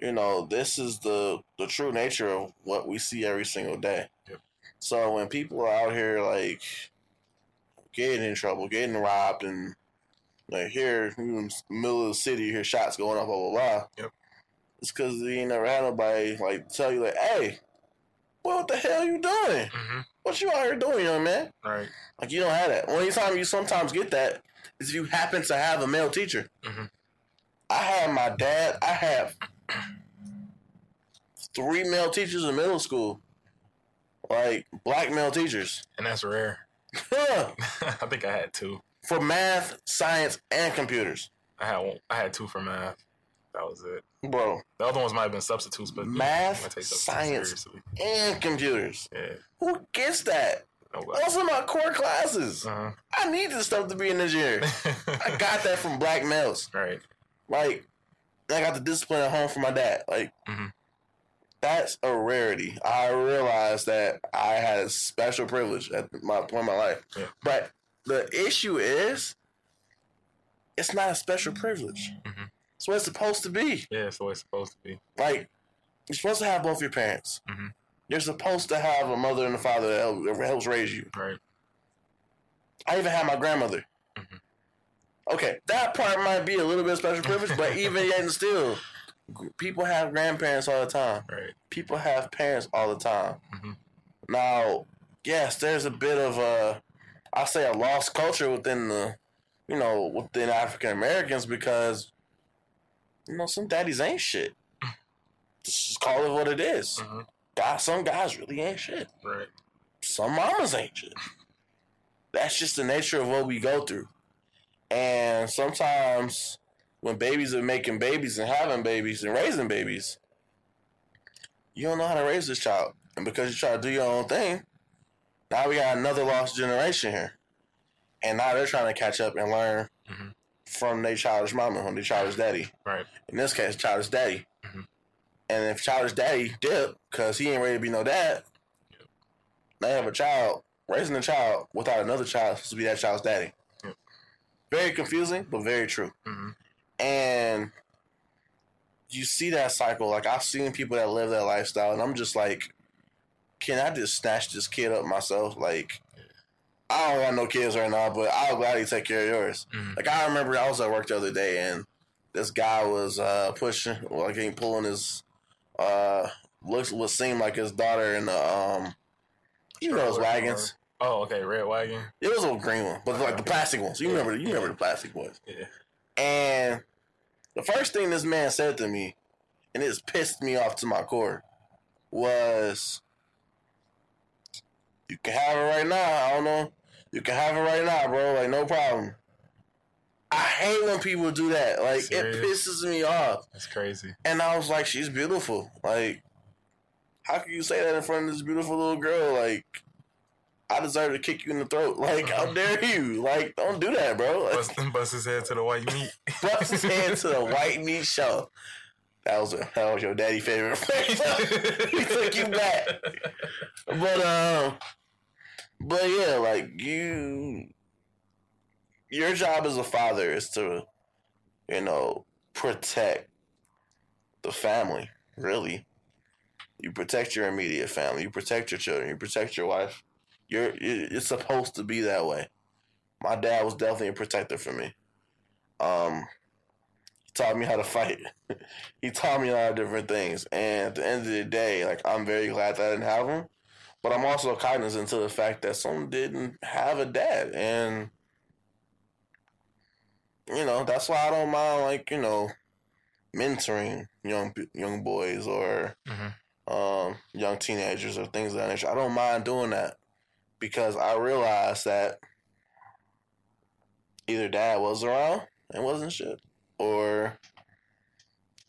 you know, this is the the true nature of what we see every single day. Yep. So when people are out here like getting in trouble, getting robbed, and like here in the middle of the city, you hear shots going off, blah blah blah. Yep. It's because you ain't never had nobody like tell you like, "Hey, what the hell you doing? hmm What you out here doing, young man?" Right. Like you don't have that. Only time you sometimes get that is if you happen to have a male teacher. Mhm. I had my dad. I have three male teachers in middle school, like black male teachers, And that's rare. *laughs* I think I had two. for math, science, and computers. I had one, I had two for math. That was it. bro. The other ones might have been substitutes, but Math, science. And computers. Yeah, Who gets that? nobody. Those are my core classes. Uh-huh. I need this stuff to be an engineer. *laughs* I got that from black males. right. Like, I got the discipline at home from my dad. Like, Mhm. That's a rarity. I realized that I had a special privilege at my point in my life. Yeah. But the issue is, it's not a special privilege. Mhm. It's what it's supposed to be. Yeah, it's way it's supposed to be. Like, you're supposed to have both your parents. Mhm. You're supposed to have a mother and a father that help- that helps raise you. Right. I even had my grandmother. Mhm. Okay, that part might be a little bit of special privilege, but even yet and still, people have grandparents all the time. Right. People have parents all the time. Mhm. Now, yes, there's a bit of a, I say, a lost culture within the, you know, within African Americans because, you know, some daddies ain't shit. *laughs* Just call it what it is. Mhm. Guys, some guys really ain't shit Right. some mamas ain't shit. That's just the nature of what we go through. And sometimes when babies are making babies and having babies and raising babies, you don't know how to raise this child. And because you try to do your own thing, now we got another lost generation here. And now they're trying to catch up and learn Mhm. from their childish mama, from their childish daddy. Right. In this case, childish daddy. Mhm. And if childish daddy dip because he ain't ready to be no dad, they have a child raising a child without another child supposed to be that child's daddy. Yep. Very confusing, but very true. hmm And you see that cycle. Like I've seen people that live that lifestyle, and I'm just like, can I just snatch this kid up myself? Like, I don't want no kids right now, but I'll gladly take care of yours. Mhm. Like I remember I was at work the other day and this guy was uh pushing like he pulling his uh looks what seemed like his daughter in the um you know those wagons. Oh, okay. Red wagon. It was a green one, but like the plastic ones. You remember you remember the plastic ones. Yeah. And the first thing this man said to me, and it's pissed me off to my core, was you can have it right now. I don't know. You can have it right now, bro. Like no problem. I hate when people do that. Like it pisses me off. That's crazy. And I was like, she's beautiful. Like, how can you say that in front of this beautiful little girl? Like, I deserve to kick you in the throat. Like, how *laughs* dare you? Like, don't do that, bro. Like, Bust, bust his head to the white meat. *laughs* bust his head to the white meat show. That was a, that was your daddy favorite phrase. *laughs* he took you back. But um, but yeah, like you, your job as a father is to, you know, protect the family. Really, you protect your immediate family. You protect your children. You protect your wife. You're it's supposed to be that way. My dad was definitely a protector for me. Um, he taught me how to fight. *laughs* he taught me a lot of different things. And at the end of the day, like I'm very glad that I didn't have him. But I'm also cognizant to the fact that some didn't have a dad. And you know, that's why I don't mind like, you know, mentoring young young boys or Mhm. um, young teenagers or things of that nature. I don't mind doing that because I realized that either dad was around and wasn't shit, or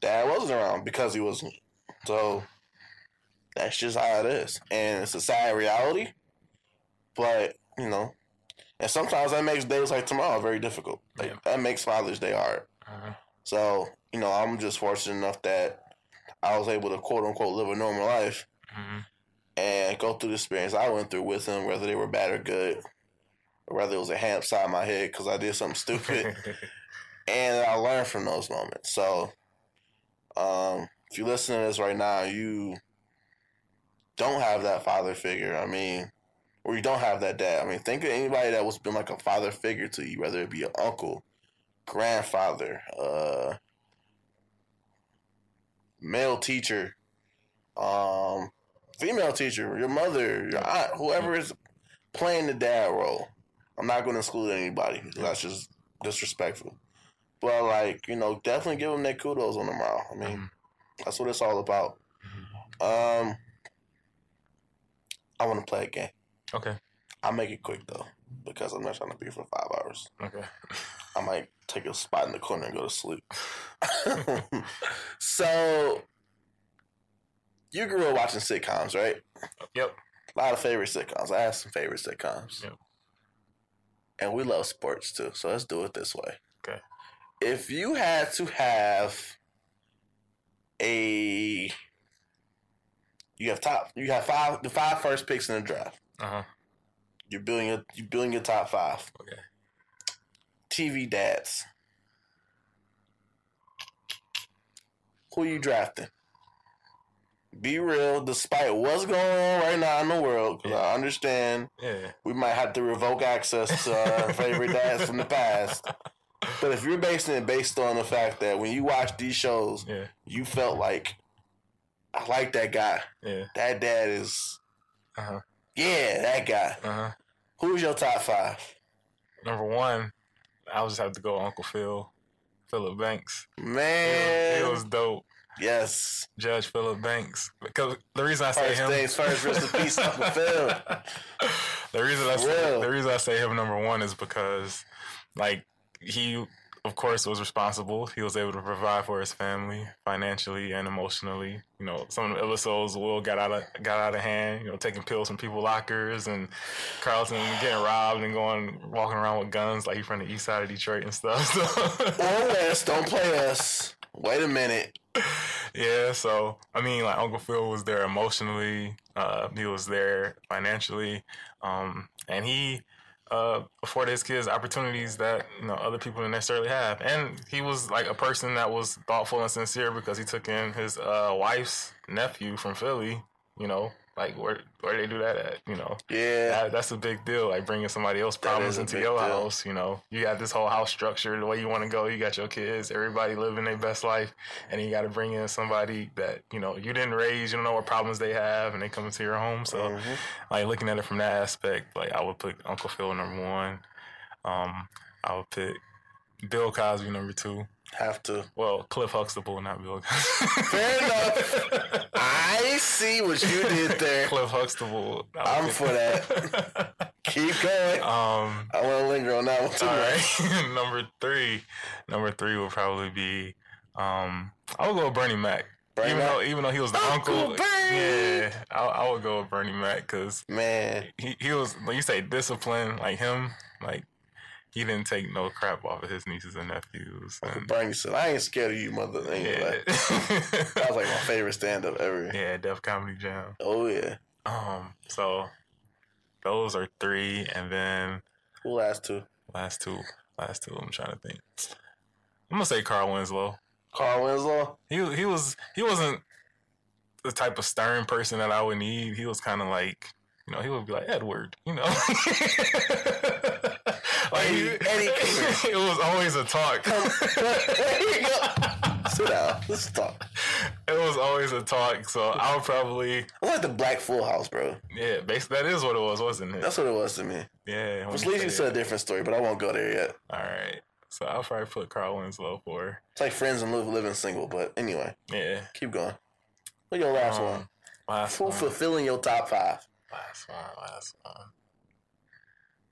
dad wasn't around because he wasn't. So that's just how it is, and it's a sad reality. But you know, and sometimes that makes days like tomorrow very difficult. Like Yeah. that makes Father's Day hard. Uh-huh. So you know, I'm just fortunate enough that I was able to quote unquote live a normal life Mhm. And go through the experience I went through with them, whether they were bad or good, or whether it was a hand upside my head because I did something stupid, *laughs* and I learned from those moments. So, um, if you listen to this right now, you don't have that father figure. I mean, or you don't have that dad. I mean, think of anybody that was been like a father figure to you, whether it be an uncle, grandfather, uh, male teacher, um, female teacher, your mother, your aunt, whoever is playing the dad role. I'm not going to exclude anybody. That's just disrespectful. But like you know, definitely give them their kudos on the mile. I mean, Mhm. that's what it's all about. Um, I want to play a game. Okay. I'll make it quick though because I'm not trying to be for five hours. Okay. I might take a spot in the corner and go to sleep. *laughs* *laughs* so, you grew up watching sitcoms, right? Yep. A lot of favorite sitcoms. I have some favorite sitcoms. Yep. And we love sports too. So let's do it this way. Okay. If you had to have a you have top you have five the five first picks in the draft. Uh huh. You're building your you're building your top five. Okay. TV dads. Who you drafting? Be real, despite what's going on right now in the world, because I understand Yeah. we might have to revoke access to our favorite dads from the past. But if you're basing it based on the fact that when you watch these shows, Yeah. you felt like, I like that guy. Yeah. That dad is, Uh huh. yeah, that guy. Uh huh. Who's your top five? Number one, I'll just have to go Uncle Phil, Philip Banks. Man, He was dope. Yes. Judge Philip Banks. Because the reason I say First him, things first, rest in peace, Uncle *laughs* Phil. the reason I say the reason I say him number one is because, like, he of course was responsible. He was able to provide for his family financially and emotionally. You know, some of the episodes Will got out of got out of hand. You know, taking pills from people's lockers and Carlton getting robbed and going walking around with guns like he from the east side of Detroit and stuff. *laughs* So. Or West, don't play us. Wait a minute. Yeah, so I mean, like Uncle Phil was there emotionally, uh, he was there financially, um, and he uh, afforded his kids opportunities that you know other people didn't necessarily have. And he was like a person that was thoughtful and sincere because he took in his uh, wife's nephew from Philly. You know, like where where they do that at? You know, Yeah. that, that's a big deal. Like bringing somebody else's problems into your deal. house. You know, you got this whole house structure the way you want to go. You got your kids, everybody living their best life, and you got to bring in somebody that you know you didn't raise. You don't know what problems they have, and they come into your home. So, Mhm. like looking at it from that aspect, like I would put Uncle Phil number one. Um, I would pick Bill Cosby number two. Have to. Well, Cliff Huxtable, not Bill. Fair enough. I see what you did there. Cliff Huxtable. I'm for that. Keep going. um, I want to linger on that one too. All right. *laughs* number three. Number three will probably be um I would go with Bernie Mac. Bernie even Mac? though even though he was the Uncle uncle. Yeah. I, I would go with Bernie Mac because Man, he, he was when you say discipline, like him, like he didn't take no crap off of his nieces and nephews. And, Bernie said, I ain't scared of you, mother. Yeah. like, *laughs* that was like my favorite stand up ever. yeah, Def Comedy Jam. Oh, yeah. Um, so those are three, and then Who last two? last two, last two. I'm trying to think. I'm gonna say Carl Winslow. Carl Winslow. he he was he wasn't the type of stern person that I would need. He was kind of like you know he would be like Edward, you know. *laughs* like Eddie- Eddie, *laughs* it was always a talk. *laughs* there you go. Sit down. Let's talk. it was always a talk. So I would probably I like the Black Full House, bro. yeah. Basically, that is what it was, wasn't it? That's what it was to me. yeah. Which leads you to a different story, but I won't go there yet. All right. So I'll probably put Carl Winslow for It's like friends and live living single, but anyway, yeah. keep going. What's your last Um, one? Last fulfilling your top five? Last one, last one.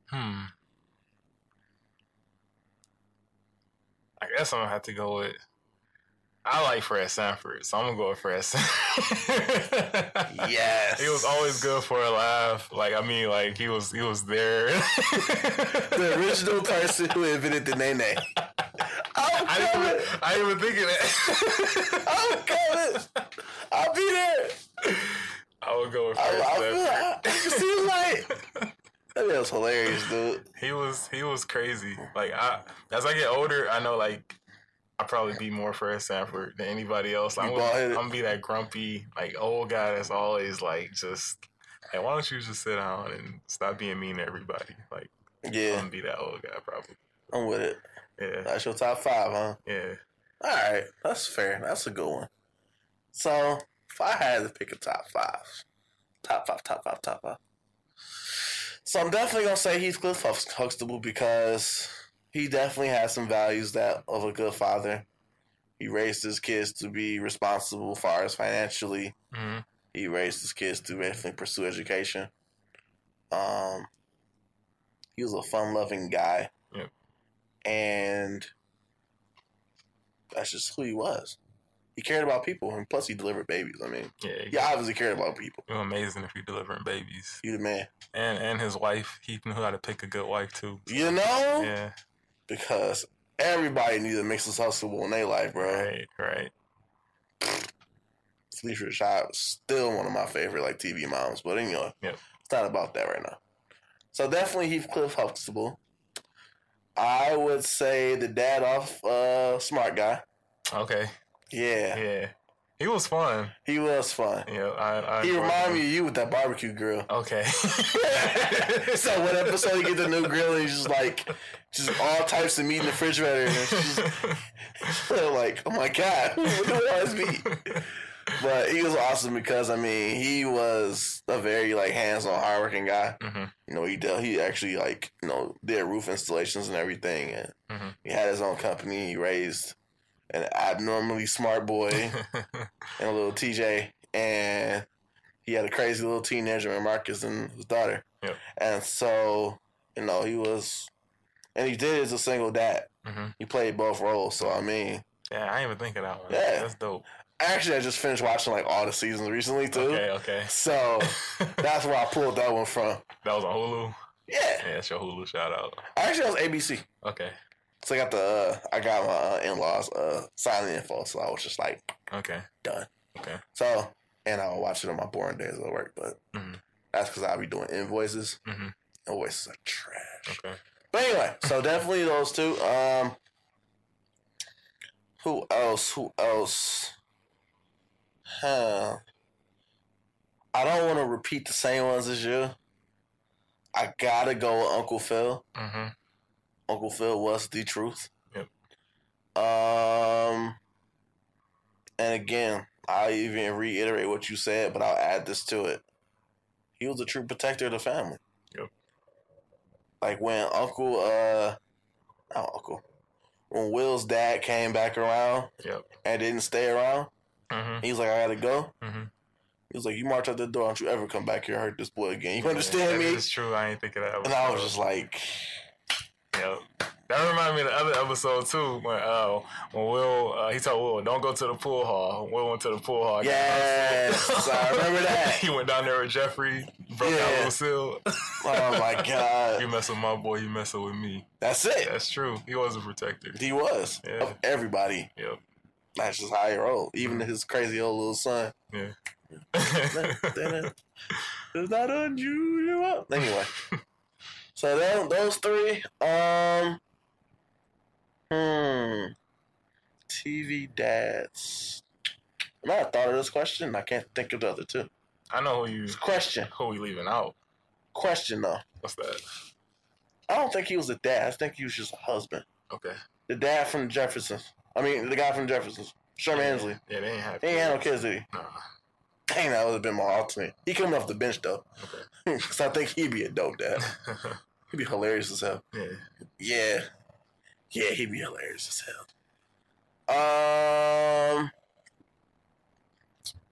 Hmm. I guess I'm gonna have to go with. I like Fred Sanford, so I'm gonna go with Fred Sanford. *laughs* Yes. he was always good for a laugh. Like I mean, like he was he was there. the original person who invented the name. I'm I didn't, coming. even, I didn't even think of that. I'm coming. I'll be there. I would go with Fred I feel. I, I can see the light. *laughs* That was hilarious, dude. He was he was crazy. Like I as I get older, I know like I probably be more Fred Sanford than anybody else. I'm gonna. I'm gonna be that grumpy like old guy that's always like just hey, why don't you just sit down and stop being mean to everybody? Like yeah, I'm gonna be that old guy probably. I'm with it. Yeah, That's your top five, huh? yeah. All right, that's fair. That's a good one. So, if I had to pick a top five, top five, top five, top five. So I'm definitely gonna say Heathcliff Hux- Huxtable because he definitely has some values that of a good father. He raised his kids to be responsible as far as financially. hmm He raised his kids to definitely pursue education. Um, he was a fun-loving guy. And that's just who he was. He cared about people, and plus he delivered babies. I mean, Yeah, he obviously cared about people. You're amazing if you're delivering babies. You the man, And and his wife, he knew how to pick a good wife too. you know, Yeah, because everybody needs a Mrs. Huxtable in their life, bro. right, right. Phylicia Rashad was still one of my favorite like TV moms, but anyway, Yep. it's not about that right now. So definitely Heathcliff Huxtable. I would say the dad off uh, Smart Guy. Okay, Yeah, yeah. He was fun. he was fun. Yeah, I. I He reminded me of you with that barbecue grill. Okay. *laughs* *laughs* so what episode you get the new grill and he's just like, just all types of meat in the refrigerator, and it's just *laughs* like, oh my god, what this meat? But he was awesome because I mean he was a very like hands-on, hardworking guy. hmm You know, he did, he actually like you know did roof installations and everything, and Mhm. he had his own company. He raised an abnormally smart boy *laughs* and a little TJ, and he had a crazy little teenager named Marcus and his daughter. Yep. And so you know he was, and he did as a single dad. hmm He played both roles. So I mean, Yeah, I didn't even think of that one. Yeah. That's dope. actually, I just finished watching like all the seasons recently too. Okay, okay. So *laughs* that's where I pulled that one from. that was on Hulu. Yeah, Yeah, it's your Hulu shout out. actually, that was ABC. Okay, So I got the uh, I got my uh, in laws uh, signing info, so I was just like okay, done. okay. So and I will watch it on my boring days at work, but Mhm. that's because I'll be doing invoices. Mhm. Invoices are trash. Okay. But anyway, so definitely those two. Um, who else? Who else? Huh. I don't want to repeat the same ones as you. I gotta go with Uncle Phil. hmm Uncle Phil was the truth. Yep. Um, and again, I'll even reiterate what you said, but I'll add this to it. He was a true protector of the family. Yep. Like when Uncle, uh, not Uncle, when Will's dad came back around Yep. and didn't stay around, hmm he was like, I gotta go. hmm He was like, You march out the door, don't you ever come back here and hurt this boy again. You understand me? It's true. I ain't thinking of that. And I was just like, Yep. That reminded me of the other episode too, when uh when Will uh, he told Will don't go to the pool hall. Will went to the pool hall. Yes, I *laughs* remember that. he went down there with Jeffrey, broke Yeah. out Lucille. Oh my *laughs* god! you God. mess with my boy, you messing with me. That's it. That's true. He was a protector. He was Yeah. of everybody. Yep. That's just how he rolled. Even his crazy old little son. Yeah. *laughs* It's not unusual. Anyway, so then those three. Um, hmm. TV dads. I might have thought of this question. I can't think of the other two. I know who you Question. who we leaving out. Question though. What's that? I don't think he was a dad. I think he was just a husband. Okay. The dad from Jeffersons. I mean, the guy from Jeffersons. Sherman Hemsley. Yeah, they ain't have. He ain't had no kids, did he? Nah. Dang, that would have been my alternate. He coming off the bench though, Okay. *laughs* because I think he'd be a dope dad. *laughs* He'd be hilarious as hell. yeah. Yeah, yeah, he'd be hilarious as hell. Um,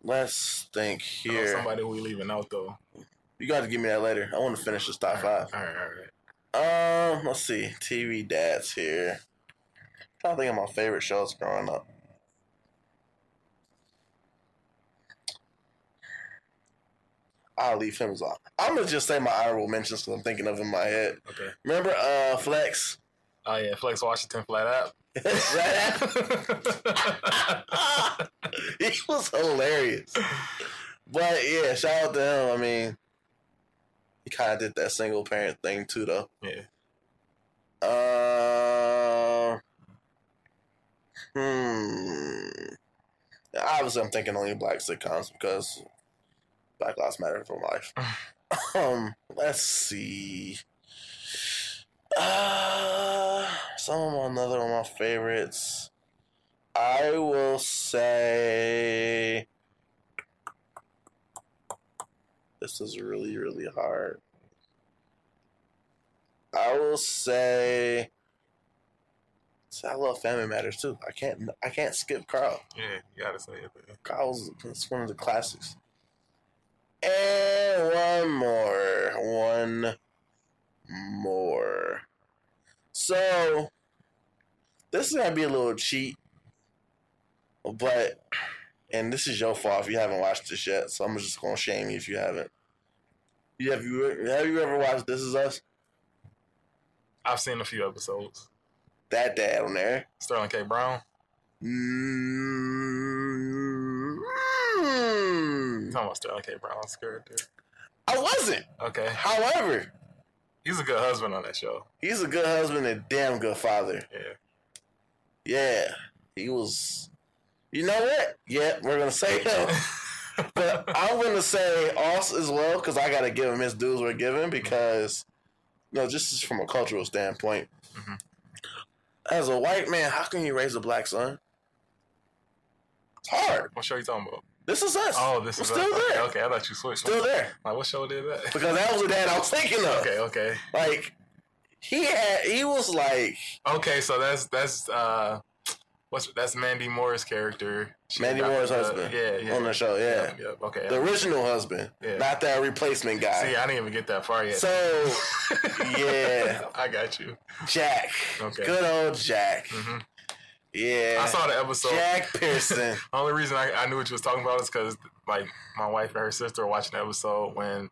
let's think I here. somebody who we leaving out though. You got to give me that later. I want to finish this top five. All right, all right. Um, let's see. TV dads here. trying to think of my favorite shows growing up. I'll leave him as off. I'm gonna just say my honorable mentions because I'm thinking of in my head. Okay. Remember, uh, Flex. Oh yeah, Flex Washington flat out. *laughs* *laughs* he was hilarious. But yeah, shout out to him. I mean, he kind of did that single parent thing too, though. yeah. Uh, hmm. Obviously, I'm thinking only black sitcoms because Black Lives Matter for life. *laughs* um, let's see. Uh, some of my another one of my favorites. I will say this is really really hard. I will say, see, I love Family Matters too. I can't I can't skip Carl. Yeah, you gotta say it. Man. Carl's it's one of the classics. And one more, one more. So this is gonna be a little cheat, but and this is your fault if you haven't watched this yet. So I'm just gonna shame you if you haven't. You have you have you ever watched This Is Us? I've seen a few episodes. That dad on there. Sterling K. Brown. Mm-hmm. You talking about Sterling K. Brown's character? I wasn't. Okay, However, he's a good husband on that show. he's a good husband and damn good father. Yeah. Yeah, he was. You know what? Yeah, we're gonna say him. *laughs* but I'm gonna say Oss as well because I gotta give him his dues we're giving because, no, just from a cultural standpoint. Mhm. As a white man, how can you raise a black son? It's hard. What show you talking about? This is us. Oh, this We're is still okay, there. Okay, I thought you switched. Still there Like, what show did that? because that was the dad I was thinking of. Okay, okay, Like he had, he was like okay. So that's that's uh, what's that's Mandy Moore's character. She Mandy Moore's the- husband Yeah, yeah. on the show. Yeah, Yep, yep, Okay. the original husband, Yeah. not that replacement guy. See, I didn't even get that far yet. So *laughs* yeah, I got you. Jack. Okay. Good old Jack. hmm Yeah. I saw the episode. Jack Pearson. The *laughs* only reason I, I knew what you was talking about is because like my wife and her sister were watching the episode when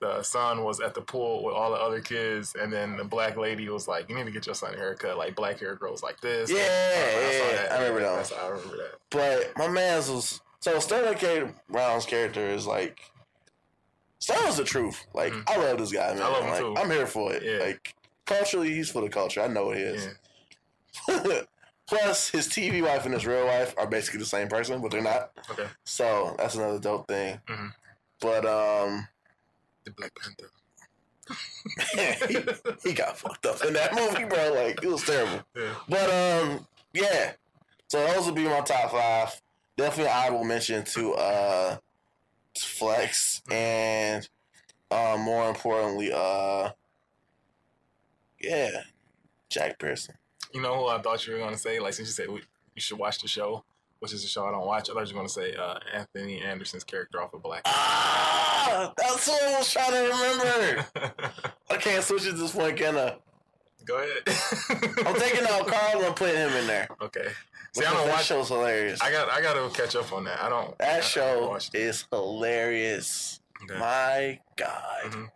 the son was at the pool with all the other kids, and then the black lady was like, "You need to get your son a haircut. Like black hair grows like this." Yeah, I yeah, that. I remember that I remember that. but my man's was so Sterling K. Brown's character is like Sterling's the truth. Like Mhm. I love this guy, man. I love him like, too. I'm here for it. Yeah. Like culturally, he's for the culture. I know he is. Yeah. *laughs* Plus, his TV wife and his real wife are basically the same person, but they're not. Okay. So that's another dope thing. Mhm. But um, The Black Panther. he, *laughs* he got fucked up in that movie, bro. Like it was terrible. Yeah. But um, yeah. So those would be my top five. Definitely, I will mention to uh, Flex and uh, more importantly, uh, yeah, Jack Pearson. You know who I thought you were gonna say? Like since you said we, you should watch the show, which is a show I don't watch. I thought you were gonna say uh, Anthony Anderson's character off of Black. Ah, that's what I was trying to remember. *laughs* I can't switch at this point, can I? Go ahead. *laughs* I'm taking out Carl and putting him in there. Okay. See, I don't that watch. show's hilarious. I got. I got to catch up on that. I don't. That haven't show it. is hilarious. Okay. My God. Mhm.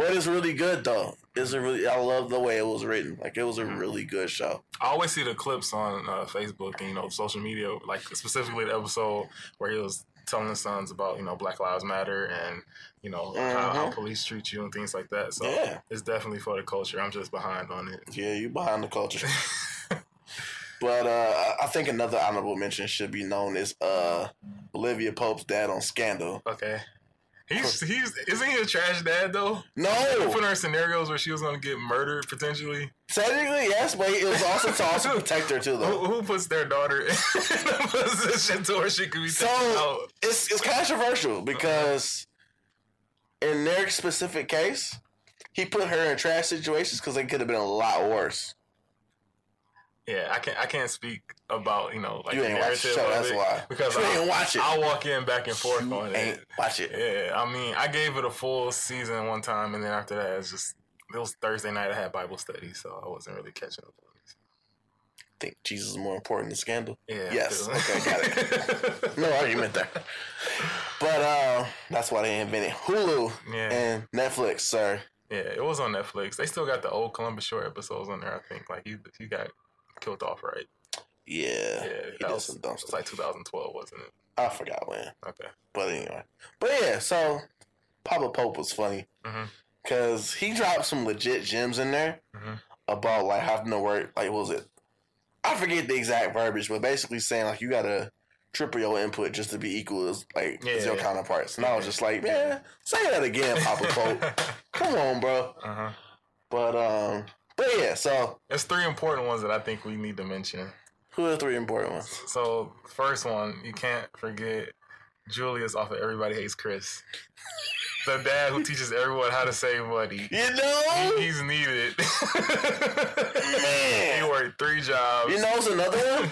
What is really good though is a really I love the way it was written. Like it was a Mhm. really good show. I always see the clips on uh, Facebook and you know social media, like specifically the episode where he was telling his sons about you know Black Lives Matter and you know how, how Mhm. police treat you and things like that. So Yeah. it's definitely for the culture. I'm just behind on it. Yeah, you behind the culture. *laughs* *laughs* but uh I- I think another honorable mention should be known as uh Olivia Pope's dad on Scandal. okay. He's he's isn't he a trash dad though? No, put her in scenarios where she was gonna get murdered potentially. technically yes, but it was also to also *laughs* protect her too Who, though. who puts their daughter *laughs* in a position to where she could be So- taken out? It's it's controversial because in their specific case, he put her in trash situations because they could have been a lot worse. Yeah, I can't. I can't speak about you know like you the ain't watch the narrative show, of that's it why. because you I, ain't watch it. I'll walk in back and forth you on ain't it. watch it. Yeah, I mean, I gave it a full season one time, and then after that, it's just it was Thursday night. I had Bible study, so I wasn't really catching up on it. think Jesus is more important than Scandal. Yeah. Yes, okay, got it. *laughs* No argument there. But uh, that's why they invented Hulu yeah, and Netflix, sir. yeah, it was on Netflix. They still got the old Columbus Short episodes on there. I think like you he got killed off, right? Yeah, Yeah, he did was, some dumb it was stuff. like 2012, wasn't it? I forgot when, Okay. but anyway. But yeah, so Papa Pope was funny because he dropped some legit gems in there Mhm. about like having to work. Like, what was it? I forget the exact verbiage, but basically saying like you gotta triple your input just to be equal as like as your Yeah. counterparts. And I was just like, man, say that again, Papa Pope. *laughs* Come on, bro. uh huh. But um, but yeah. So There's three important ones that I think we need to mention. who are the three important ones? So first one, you can't forget Julius off of Everybody Hates Chris. The dad who teaches everyone how to save money. You know, He- He's needed. Man. *laughs* he worked three jobs. you know, it's another one.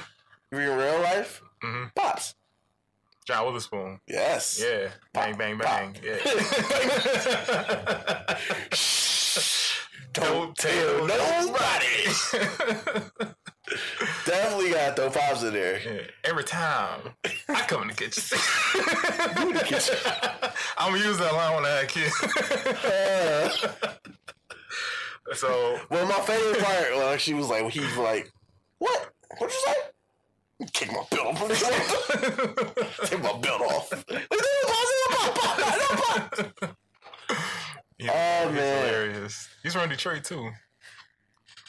In real life, hmm pops. John Witherspoon. Yes. Yeah. Bang, bang, bang. Yeah. *laughs* *laughs* Don't tell nobody. *laughs* Definitely vibes in there. Yeah, every time I come in the kitchen, *laughs* in the kitchen. *laughs* I'm gonna use that line when I had kids. Uh, so well, my favorite part, like she was like, he was like, "What? What'd you say?" Kick my belt off. Take my belt off. He- Oh, he's man. hilarious. He's from Detroit too,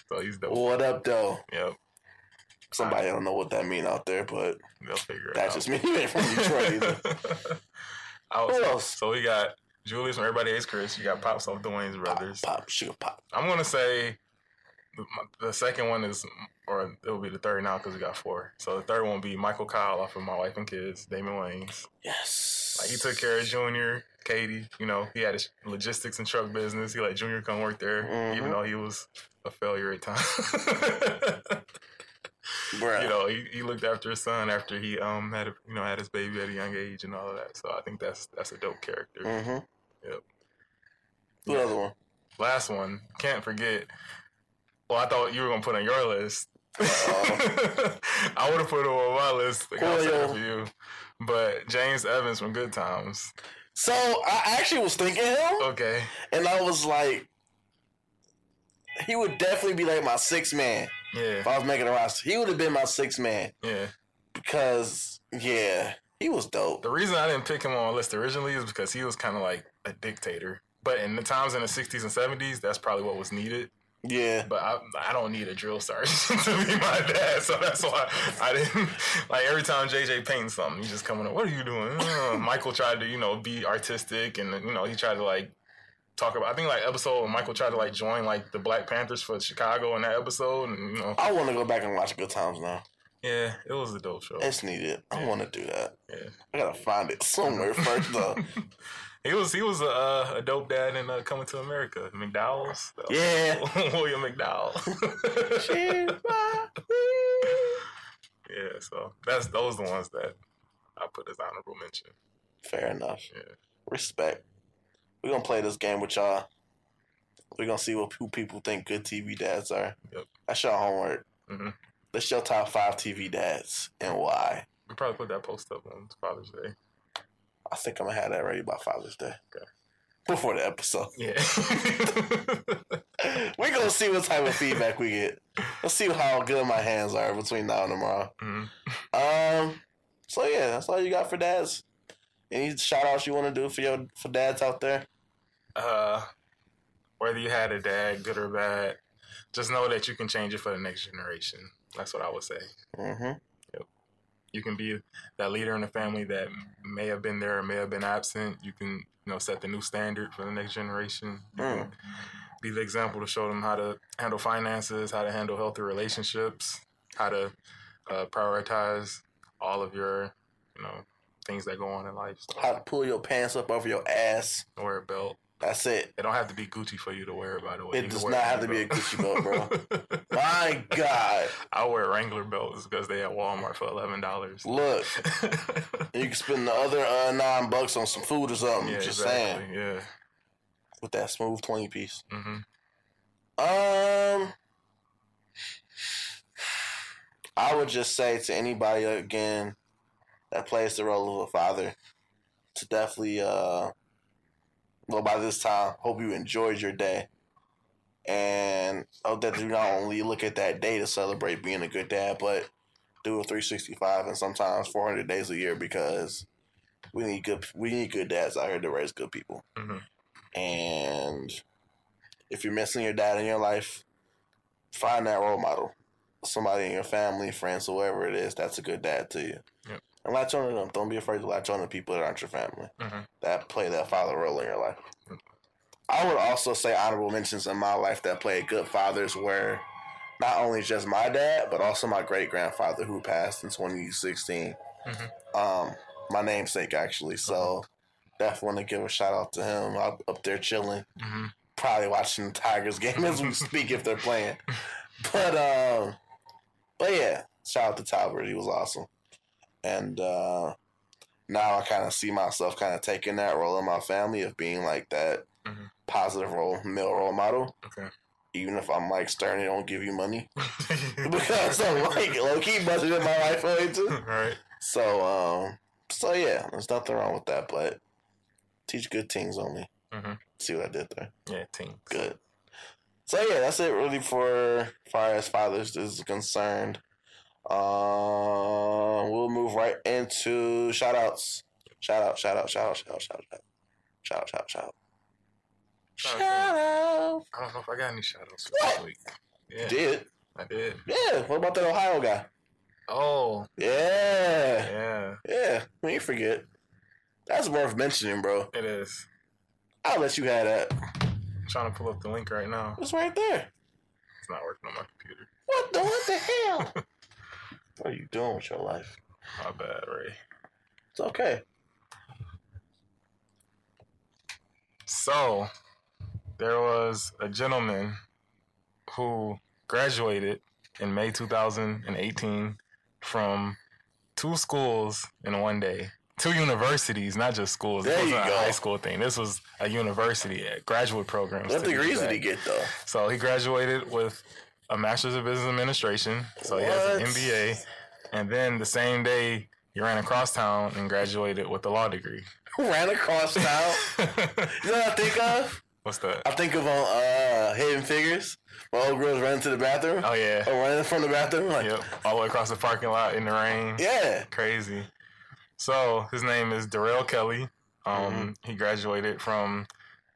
so he's dope. What up, though? Yep, Somebody don't know what that mean out there, but they'll figure it that's out. just me. *laughs* He ain't from Detroit either. *laughs* I Who else? So we got Julius from Everybody Hates Chris. You got Pops off the Wayans Brothers. Pop, pop, sugar pop. I'm gonna say the, the second one is, or it will be the third now because we got four. So the third one will be Michael Kyle off of My Wife and Kids, Damon Wayans. Yes. Like he took care of Junior, Katie. You know, he had his logistics and truck business. He let Junior come work there, Mhm. even though he was a failure at times. *laughs* Bruh. you know, he, he looked after his son after he um had a, you know had his baby at a young age and all of that. So I think that's that's a dope character. Mm-hmm. Yep. The other one? Last one, can't forget. Well, I thought you were gonna put on your list. Uh-oh. *laughs* I would have put him on my list. Like, I'll say it Julio. for you. But James Evans from Good Times. So I actually was thinking him, Okay. and I was like, he would definitely be like my sixth man Yeah. if I was making a roster. He would have been my sixth man Yeah. because, yeah, he was dope. The reason I didn't pick him on my list originally is because he was kind of like a dictator. But in the times in the 60s and 70s, that's probably what was needed. Yeah, But I, I don't need a drill sergeant *laughs* to be my dad, so that's why I didn't *laughs* like every time JJ paints something, he's just coming up. What are you doing? Uh, *laughs* Michael tried to you know be artistic, and you know he tried to like talk about. I think like episode Michael tried to like join like the Black Panthers for Chicago in that episode, and you know I want to go back and watch Good Times now. yeah, it was a dope show. It's needed. I want to do that. Yeah, I gotta find it somewhere first though. He was he was a, uh, a dope dad in uh, Coming to America. McDowell's, Yeah. *laughs* William McDowell. *laughs* Yeah, so that's those the ones that I put as honorable mention. Fair enough. Yeah. Respect. We're gonna play this game with y'all. We're gonna see what who people think good TV dads are. Yep. That's your homework. Mhm. That's your top five TV dads and why. We probably put that post up on Father's Day. I think I'm gonna have that ready by Father's Day. Okay. Before the episode. Yeah. *laughs* We're gonna see what type of feedback we get. Let's see how good my hands are between now and tomorrow. Mhm. Um so yeah, that's all you got for dads. Any shout outs you wanna do for your for dads out there? Uh, whether you had a dad, good or bad, just know that you can change it for the next generation. That's what I would say. Mm-hmm. You can be that leader in the family that may have been there or may have been absent. You can, you know, set the new standard for the next generation. Can be the example to show them how to handle finances, how to handle healthy relationships, how to uh, prioritize all of your, you know, things that go on in life. So, How to pull your pants up over your ass. wear a belt. That's it. It don't have to be Gucci for you to wear by the way. It You does not have to be a Gucci belt, bro. *laughs* My God. I wear Wrangler belts because they at Walmart for eleven dollars. Look, *laughs* you can spend the other uh, nine bucks on some food or something. yeah, just exactly. saying. Yeah. With that smooth 20 piece. hmm Um, I would just say to anybody again that plays the role of a father to definitely, uh, well, by this time, hope you enjoyed your day. And hope that you not only look at that day to celebrate being a good dad, but do a 365 and sometimes 400 days a year because we need good we need good dads out here to raise good people. Mhm. And if you're missing your dad in your life, find that role model. Somebody in your family, friends, whoever it is, that's a good dad to you. And latch on to them. Don't be afraid to latch on to people that aren't your family Mhm. that play that father role in your life. I would also say honorable mentions in my life that played good fathers were not only just my dad, but also my great grandfather who passed in 2016. Mhm. Um, my namesake actually. So definitely want to give a shout out to him. I'm up there chilling, hmm probably watching the Tigers game as we speak if they're playing. *laughs* But um, but yeah, shout out to Talbert. He was awesome. And uh, now I kind of see myself kind of taking that role in my family of being like that Mhm. positive role, male role model. Okay. even if I'm like Stern, they don't give you money *laughs* because I'm like low key budgeting my life away too. right. So, um, so yeah, there's nothing wrong with that, but teach good things only. hmm See what I did there? Yeah, team. Good. So yeah, that's it really for far as fathers is concerned. Um, we'll move right into shout outs. Shout out, shout out, shout out, shout out, shout out, shout out, shout out, shout out. Shout Shout out. I don't know if I got any shadows for What? this week. Yeah, Did I did. yeah? What about that Ohio guy? Oh, Yeah, yeah, yeah. We ain't forget. That's worth mentioning, bro. it is. I'll let you have that. I'm trying to pull up the link right now. It's right there. It's not working on my computer. What the what the hell? *laughs* what are you doing with your life? My bad, Ray. It's okay. So, there was a gentleman who graduated in May 2018 from two schools in one day. Two universities, not just schools. There this you wasn't a go. high school thing. This was a university, graduate program. What degrees did he get though? So he graduated with a master's of business administration. So he has an MBA. And then the same day, he ran across town and graduated with a law degree. Ran across town? *laughs* You know what I think of? What's that? I think of on uh, Hidden Figures. My old girls running to the bathroom. Oh yeah. Or running from the bathroom. Like, Yep. All the way across the parking lot in the rain. yeah. Crazy. So his name is Darrell Kelly. Um, Mm-hmm. he graduated from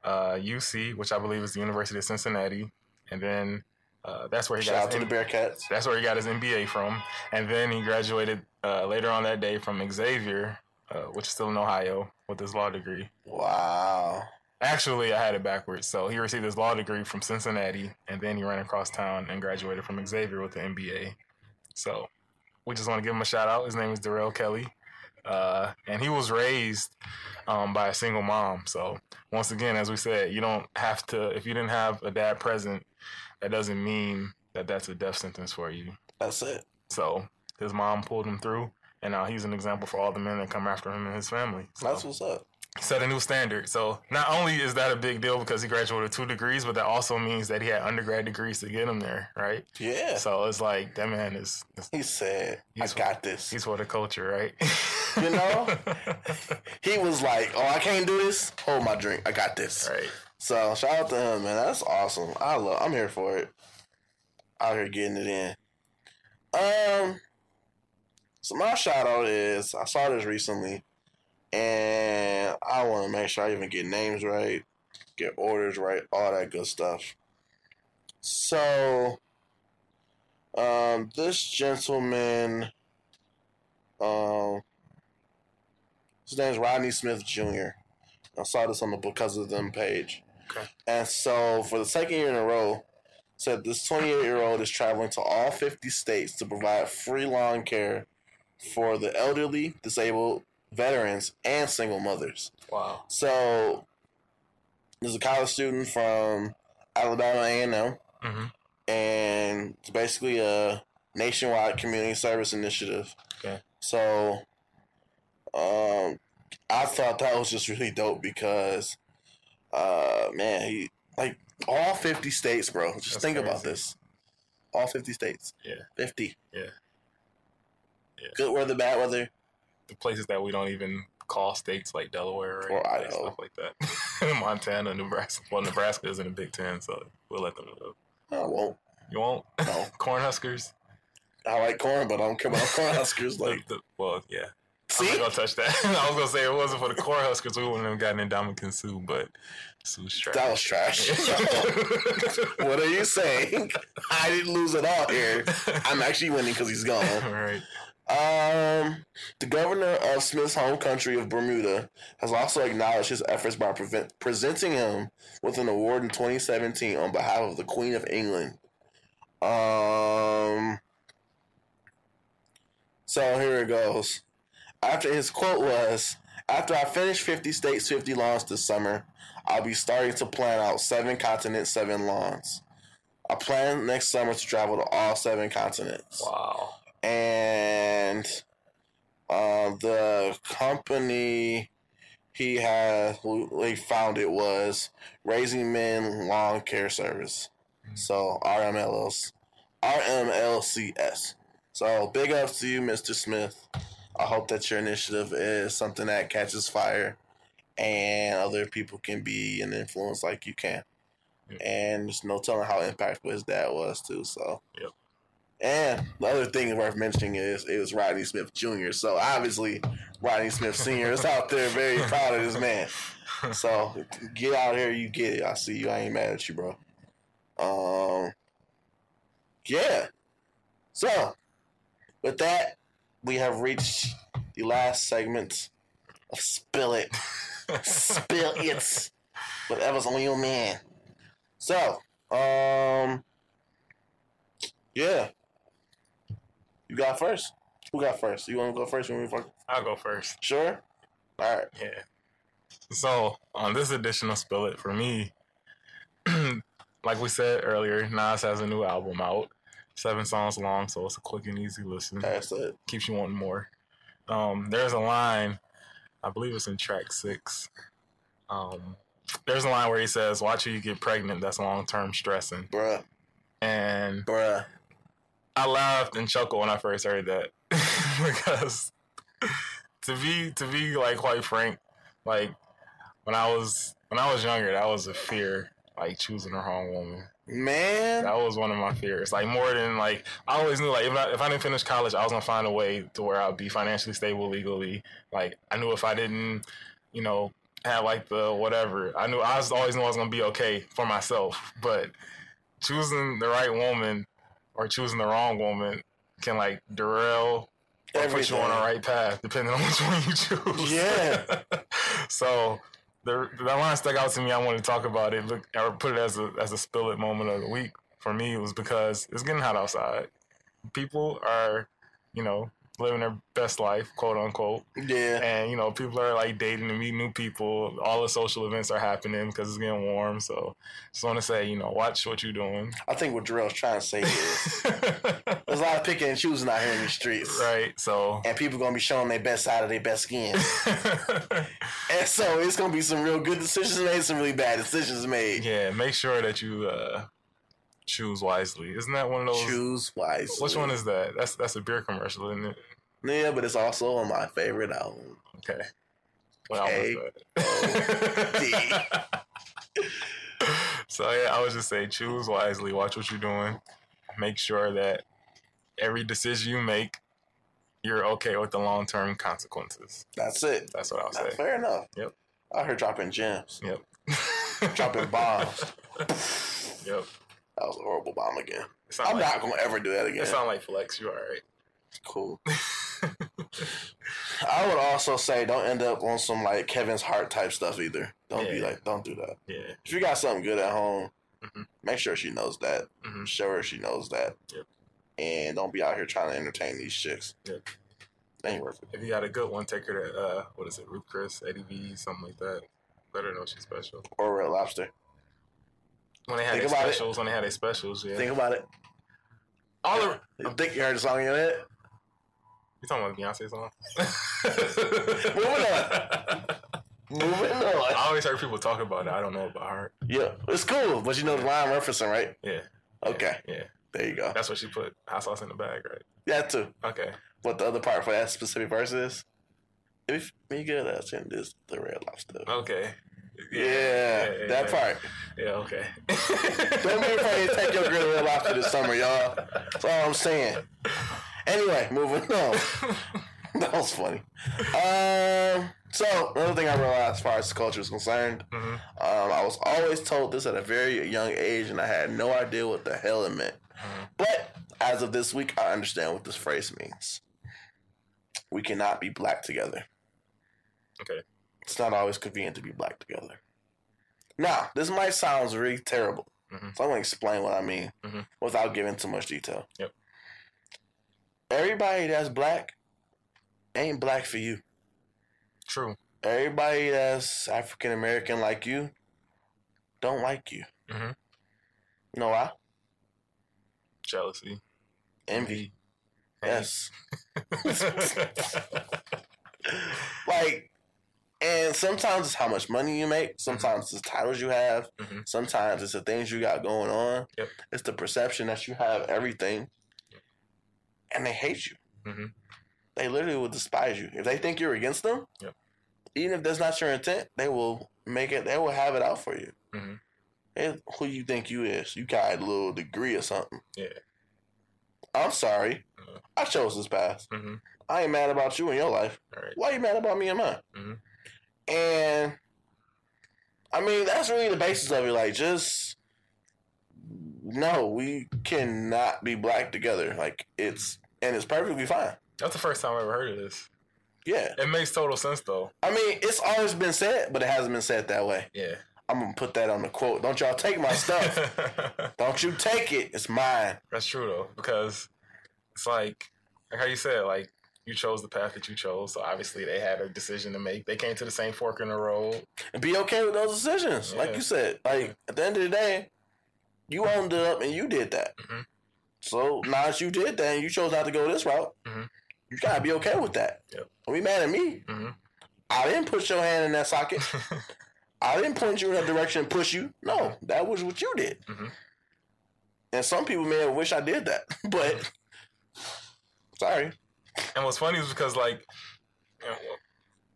uh, UC, which I believe is the University of Cincinnati, and then uh, that's where he Shout out got to his the Bearcats. that's where he got his MBA from, and then he graduated uh, later on that day from Xavier, uh, which is still in Ohio, with his law degree. Wow. Actually, I had it backwards. So he received his law degree from Cincinnati, and then he ran across town and graduated from Xavier with the MBA. So we just want to give him a shout out. His name is Darrell Kelly, uh, and he was raised um, by a single mom. So once again, as we said, you don't have to. If you didn't have a dad present, that doesn't mean that that's a death sentence for you. That's it. So his mom pulled him through, and now he's an example for all the men that come after him and his family. So That's what's up. set a new standard. So not only is that a big deal because he graduated with two degrees, but that also means that he had undergrad degrees to get him there, right? Yeah. So it's like that man is He said, I He's- got this. he's for the culture, right? You know? *laughs* He was like, oh, I can't do this. Hold my drink. I got this. right. So shout out to him, man. That's awesome. I love. I'm here for it. Out here getting it in. Um. So my shout out is I saw this recently, and I want to make sure I even get names right, get orders right, all that good stuff. So, um, this gentleman, um, his name is Rodney Smith Jr. I saw this on the Because of Them page. Okay. And so, for the second year in a row, said this 28 year old is traveling to all 50 states to provide free lawn care for the elderly, disabled, veterans, and single mothers. Wow. So, there's a college student from Alabama A&M, hmm and it's basically a nationwide community service initiative. Okay. So, um, I thought that was just really dope because, uh, man, he like all fifty states, bro. Just That's think about this. All fifty states. Yeah. Fifty. Yeah. Yeah. Good weather, bad weather. The places that we don't even call states like Delaware? Or Idaho. stuff like that. *laughs* Montana, Nebraska. Well, Nebraska is in the Big Ten, so we'll let them know. I won't. You won't? No. *laughs* Cornhuskers? I like corn, but I don't care about *laughs* Cornhuskers. Like, The- the- well, yeah. I'm not gonna touch that. *laughs* I was gonna say it wasn't for the Cornhuskers, we wouldn't have gotten Ndamukong Suh, but Suh's trash. that was trash. *laughs* *laughs* what are you saying? I didn't lose at all here. I'm actually winning because he's gone. All right. Um, the governor of Smith's home country of Bermuda has also acknowledged his efforts by prevent, presenting him with an award in 2017 on behalf of the Queen of England. Um, so here it goes. After his quote was, "After I finish 50 states, 50 lawns this summer, I'll be starting to plan out seven continents, seven lawns. I plan next summer to travel to all seven continents." Wow. and uh, the company he had who he founded was Raising Men Lawn Care Service. So RMLS, RMLCS. So big ups to you, Mr. Smith. I hope that your initiative is something that catches fire, and other people can be an influence like you can. And there's no telling how impactful his dad was too. So. Yep. And the other thing worth mentioning is it was Rodney Smith Jr. So obviously Rodney Smith Sr. is out there very *laughs* proud of this man. So get out here, you get it. I see you. I ain't mad at you, bro. Um, yeah. So with that, we have reached the last segment of Spill It. Spill *laughs* It. Whatever's on your man. So, um, yeah. You got first. Who got first? You want to go first? You want me first? I'll go first. Sure. All right. Yeah. So on this edition of Spill It, for me, *clears throat* like we said earlier, Nas has a new album out, seven songs long, so it's a quick and easy listen. That's it. Keeps you wanting more. Um, there's a line, I believe it's in track six. Um, there's a line where he says, "Watch who you get pregnant. That's long term stressing." Bruh. And Bruh. I laughed and chuckled when I first heard that *laughs* because to be to be like quite frank, like when I was when I was younger, that was a fear, like choosing the wrong woman. Man. That was one of my fears. Like more than like I always knew like if I if I didn't finish college, I was gonna find a way to where I'd be financially stable legally. Like I knew if I didn't, you know, have like the whatever, I knew I was always knew I was gonna be okay for myself. But choosing the right woman or choosing the wrong woman can like derail or put you on the right path depending on *laughs* which one you choose. Yeah. *laughs* so the that line stuck out to me. I wanted to talk about it. Look, or put it as a as a spill it moment of the week for me. Was because it's getting hot outside. People are, you know, living their best life, quote unquote. Yeah. And you know, people are like dating and meeting new people. All the social events are happening because it's getting warm. So, just want to say, you know, watch what you're doing. I think what Jarrell's trying to say is *laughs* there's a lot of picking and choosing out here in the streets. right. So, And people gonna be showing their best side of their best skin. *laughs* and so it's gonna be some real good decisions made, some really bad decisions made. yeah, make sure that you uh choose wisely. Isn't that one of those? Choose wisely. Which one is that? That's that's a beer commercial, isn't it? Yeah, but it's also on my favorite album. Okay. What album K is D. that? *laughs* so yeah, I would just say choose wisely. Watch what you're doing. Make sure that every decision you make, you're okay with the long term consequences. That's it. That's what I'll Nah, say. fair enough. Yep. I heard dropping gems, Yep. *laughs* dropping bombs. Yep. That was a horrible bomb again. I'm like, not gonna ever do that again. It sound like flex. You all right? Cool. *laughs* I would also say don't end up on some like Kevin Hart's type stuff either. Don't be like, don't do that. Yeah. If you got something good at home, Mhm. make sure she knows that. Mhm. Show her she knows that. Yep. And don't be out here trying to entertain these chicks. Yep. Ain't worth it. If you got a good one, take her to uh, what is it, Ruth Chris, Eddie V, something like that. Let her know she's special. Or Red Lobster. When they had Think their about it. specials, when they had their specials, yeah. Think about it. All the You think you heard the song in head? You talking about the Beyonce song? *laughs* Moving on. Moving on. I always heard people talk about it. I don't know about her. Yeah, it's cool, but you know the line referencing, right? Yeah. Okay, Yeah. there you go. That's what she put hot sauce in the bag, right? Yeah, too. Okay. What the other part for that specific verse is? If me good ass in this the red lobster. Okay. Yeah, that part. Yeah, okay. Don't be afraid to take your girl red lobster this summer, y'all. That's all I'm saying. Anyway, moving on. *laughs* that was funny. Um, so another thing I realized as far as culture is concerned, Mhm. um, I was always told this at a very young age, and I had no idea what the hell it meant. Mhm. But as of this week, I understand what this phrase means. We cannot be black together. Okay. It's not always convenient to be black together. Now, this might sound really terrible, Mhm. so I'm gonna explain what I mean Mhm. without giving too much detail. Yep. Everybody that's black ain't black for you. True. Everybody that's African American like you don't like you. Mhm. You know why? Jealousy. Envy. Yes. *laughs* Like And sometimes it's how much money you make. Sometimes it's the titles you have. Mhm. Sometimes it's the things you got going on. Yep. It's the perception that you have everything. And they hate you. Mhm. They literally will despise you. If they think you're against them, Yep. even if that's not your intent, they will make it, they will have it out for you. Mhm. Hey, who you think you is? You got a little degree or something. Yeah. I'm sorry. Mhm. I chose this path. Mhm. I ain't mad about you in your life. Right. Why are you mad about me and mine? Mhm. And I mean, that's really the basis of it. Like, just no, we cannot be black together. Like, it's and it's perfectly fine. That's the first time I ever heard of this. Yeah, It makes total sense though. I mean, it's always been said, but it hasn't been said that way. Yeah. I'm gonna put that on the quote. Don't y'all take my stuff. *laughs* Don't you take it. It's mine. That's true though, because it's like, like how you said, like you chose the path that you chose, so obviously they had a decision to make. They came to the same fork in the road. And be okay with those decisions. Like you said. Like at the end of the day, you owned it up and you did that. Mhm. So now that you did that and you chose not to go this route, Mhm. you gotta be okay with that. Yep. Don't be mad at me. hmm I didn't put your hand in that socket. *laughs* I didn't point you in that direction and push you. No, that was what you did. Mhm. And some people may have wished I did that, *laughs* but sorry. And what's funny is because like you know,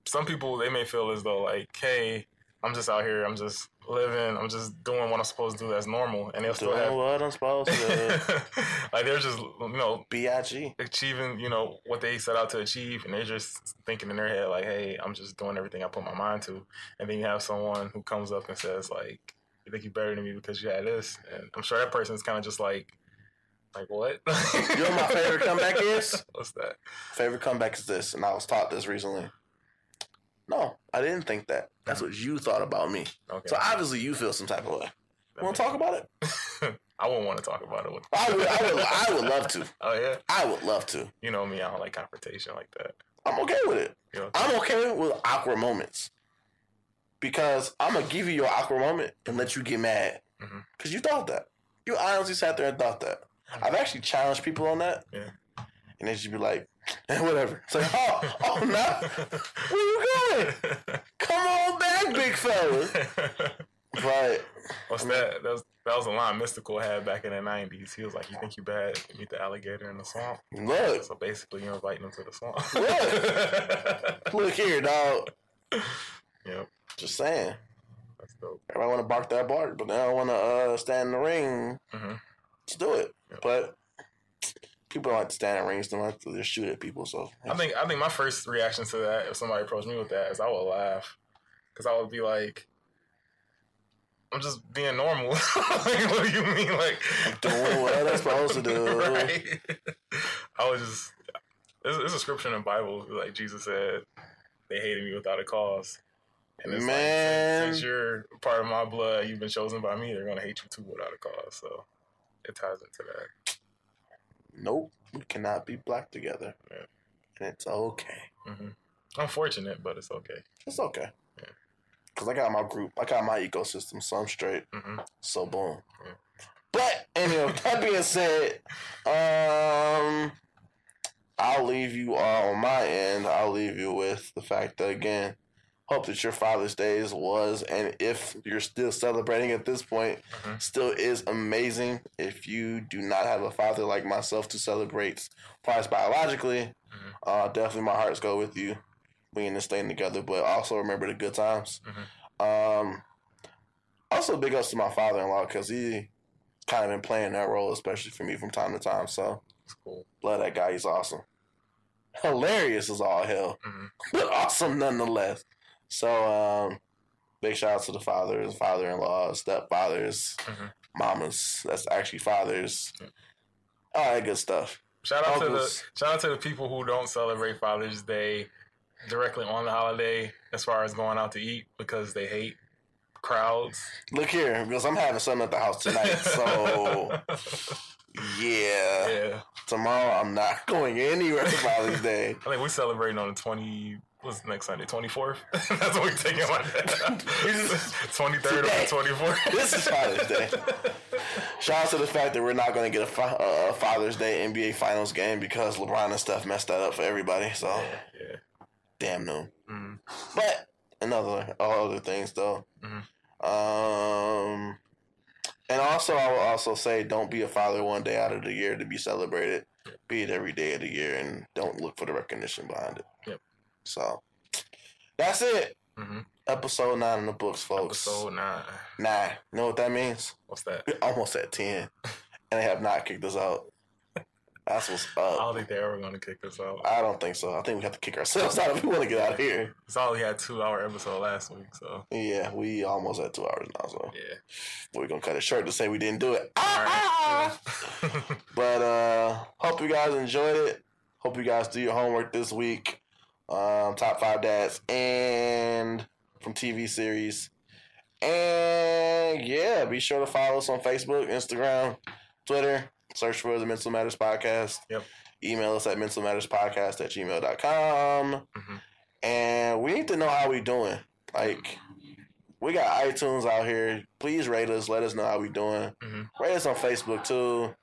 some people they may feel as though like, hey, I'm just out here, I'm just living, I'm just doing what I'm supposed to do that's normal, and they'll still Doing have what I'm supposed to. *laughs* like they're just you know B.I.G. achieving you know what they set out to achieve, and they're just thinking in their head like, hey, I'm just doing everything I put my mind to, and then you have someone who comes up and says like, you think you're better than me because you had this, and I'm sure that person's kind of just like. Like what? *laughs* You know what my favorite comeback is? What's that? Favorite comeback is this, and I was taught this recently. No, I didn't think that. That's what you thought about me. Okay. So obviously you feel some type of way. You want to talk about it? *laughs* I wouldn't want to talk about it. With, I would, I would, I would love to. *laughs* oh yeah, I would love to. you know me. I don't like confrontation like that. I'm okay with it. You know, I'm okay with awkward moments because I'm gonna give you your awkward moment and let you get mad mm-hmm. because you thought that. You honestly sat there and thought that. Mm-hmm. I've actually challenged people on that, yeah. and they should be like, *laughs* whatever. It's like, oh, oh, no, where you going? Come on back, big fella. But What's that? That was, that was a line Mystikal had back in the '90s. He was like, "You think you bad? Meet the alligator in the swamp." look, So basically, you're inviting him to the swamp. look Look here, dog. yep, Just saying. that's dope. Everybody want to bark that bark, but they don't want to uh, stand in the ring. hmm Let's do it. Yep. But people don't like to stand in rings. They like to just shoot at people. So I think I think my first reaction to that, if somebody approached me with that, is I would laugh because I would be like, "I'm just being normal." *laughs* like, what do you mean? Like *laughs* doing what I'm supposed to do. *laughs* right? I was just. There's, there's a scripture in the Bible like Jesus said, "They hated me without a cause." And it's Man. like, since, since you're part of my blood, you've been chosen by me. They're gonna hate you too without a cause. So it ties into that. Nope, we cannot be black together, Yeah. and it's okay. hmm Unfortunate, but it's okay. It's okay. Yeah. Cause I got my group, I got my ecosystem, so I'm straight. hmm So boom. Yeah. But anyway, that being said, um, I'll leave you all on my end. I'll leave you with the fact that again, hope that your Father's Days was, and if you're still celebrating at this point, Mhm. still is amazing. If you do not have a father like myself to celebrate twice biologically, Mhm. uh, definitely my hearts go with you. We in this thing together, but also remember the good times. Um, also big ups to my father-in-law because he kind of been playing that role, especially for me from time to time. So cool. love that guy. He's awesome. Hilarious as all hell, Mhm. but awesome nonetheless. So um, big shout out to the fathers, father-in-law, stepfathers, Mhm. mamas. That's actually fathers. All that good stuff. Shout out to the shout out to the people who don't celebrate Father's Day directly on the holiday, as far as going out to eat because they hate crowds. Look here, because I'm having something at the house tonight. *laughs* So yeah, yeah, tomorrow I'm not *laughs* going anywhere for Father's Day. I think we're celebrating on the twenty. What's next Sunday? Twenty fourth. *laughs* That's what we're taking like *laughs* *laughs* Twenty third or twenty fourth. This is Father's Day. Shout out to the fact that we're not going to get a, uh, Father's Day NBA Finals game because LeBron and stuff messed that up for everybody. So Yeah. damn no. Mm. But another all other things though. Mhm. Um, and also I will also say, don't be a father one day out of the year to be celebrated. Be it every day of the year, and don't look for the recognition behind it. Yep. So that's it. hmm Episode nine in the books, folks. Episode nine. nine. You know what that means? What's that? We're almost at ten, *laughs* and they have not kicked us out. That's what's up. I don't think they're ever gonna kick us out. I don't think so. I think we have to kick ourselves *laughs* out if we want to get out of here. It's all we had two hour episode last week, so Yeah, we almost had two hours now, so yeah. we're gonna cut it short to say we didn't do it. Alright. *laughs* But uh hope you guys enjoyed it. Hope you guys do your homework this week. Um, top five dads and from TV series. And yeah, be sure to follow us on Facebook, Instagram, Twitter. Search for the Mental Matters Podcast. Yep. Email us at mentalmatterspodcast at gmail.com. Mhm. And we need to know how we doing. Like, we got iTunes out here. Please rate us. Let us know how we doing. Mhm. Rate us on Facebook too.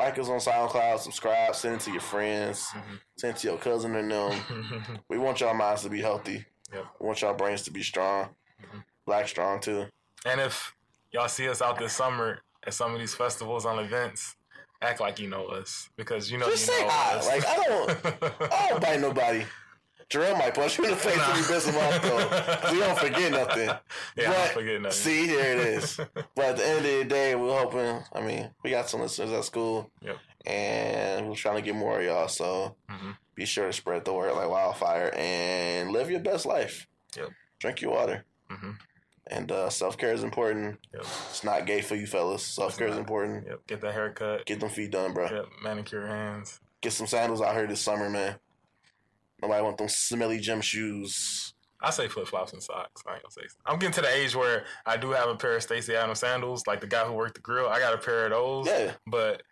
Like us on SoundCloud. Subscribe. Send it to your friends. Mhm. Send it to your cousin and them. *laughs* We want y'all minds to be healthy. Yep. We want y'all brains to be strong. Mhm. Black strong too. and if y'all see us out this summer at some of these festivals on events, act like you know us because you know Just you say know hi. us. Like I don't. I don't *laughs* bite nobody. Jarrell might punch you in the face if you piss him off though. We don't forget nothing. *laughs* Yeah, I But, don't forget nothing. See, here it is. *laughs* But at the end of the day, we're hoping. I mean, we got some listeners at school, Yep. and we're trying to get more of y'all. So Mhm. be sure to spread the word like wildfire and live your best life. Yep. Drink your water. Mhm. And uh, self care is important. Yep. It's not gay for you fellas. Self care is important. Yep. Get that haircut. Get them feet done, bro. Yep. Manicure hands. Get some sandals out here this summer, man. Nobody want them smelly gym shoes. I say flip flops and socks. I ain't gonna say. I'm getting to the age where I do have a pair of Stacy Adams sandals, like the guy who worked the grill. I got a pair of those. Yeah. But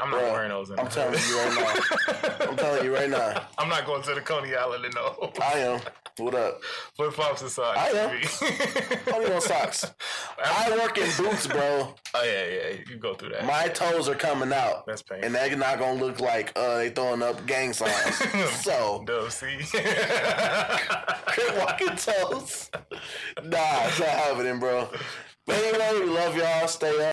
I'm not Bruh, wearing those. I'm telling you right now. I'm telling you right now. *laughs* I'm not going to the Coney Island in no I am. What up? flip flops and socks. I am. Only on socks. *laughs* I work in boots, bro. Oh yeah, yeah. You go through that. My toes are coming out. That's painful. And they're not gonna look like uh, they throwing up gang signs. *laughs* so, Dope. see. crip walking toes. Nah, it's not happening, bro. But anyway, we love y'all. Stay up.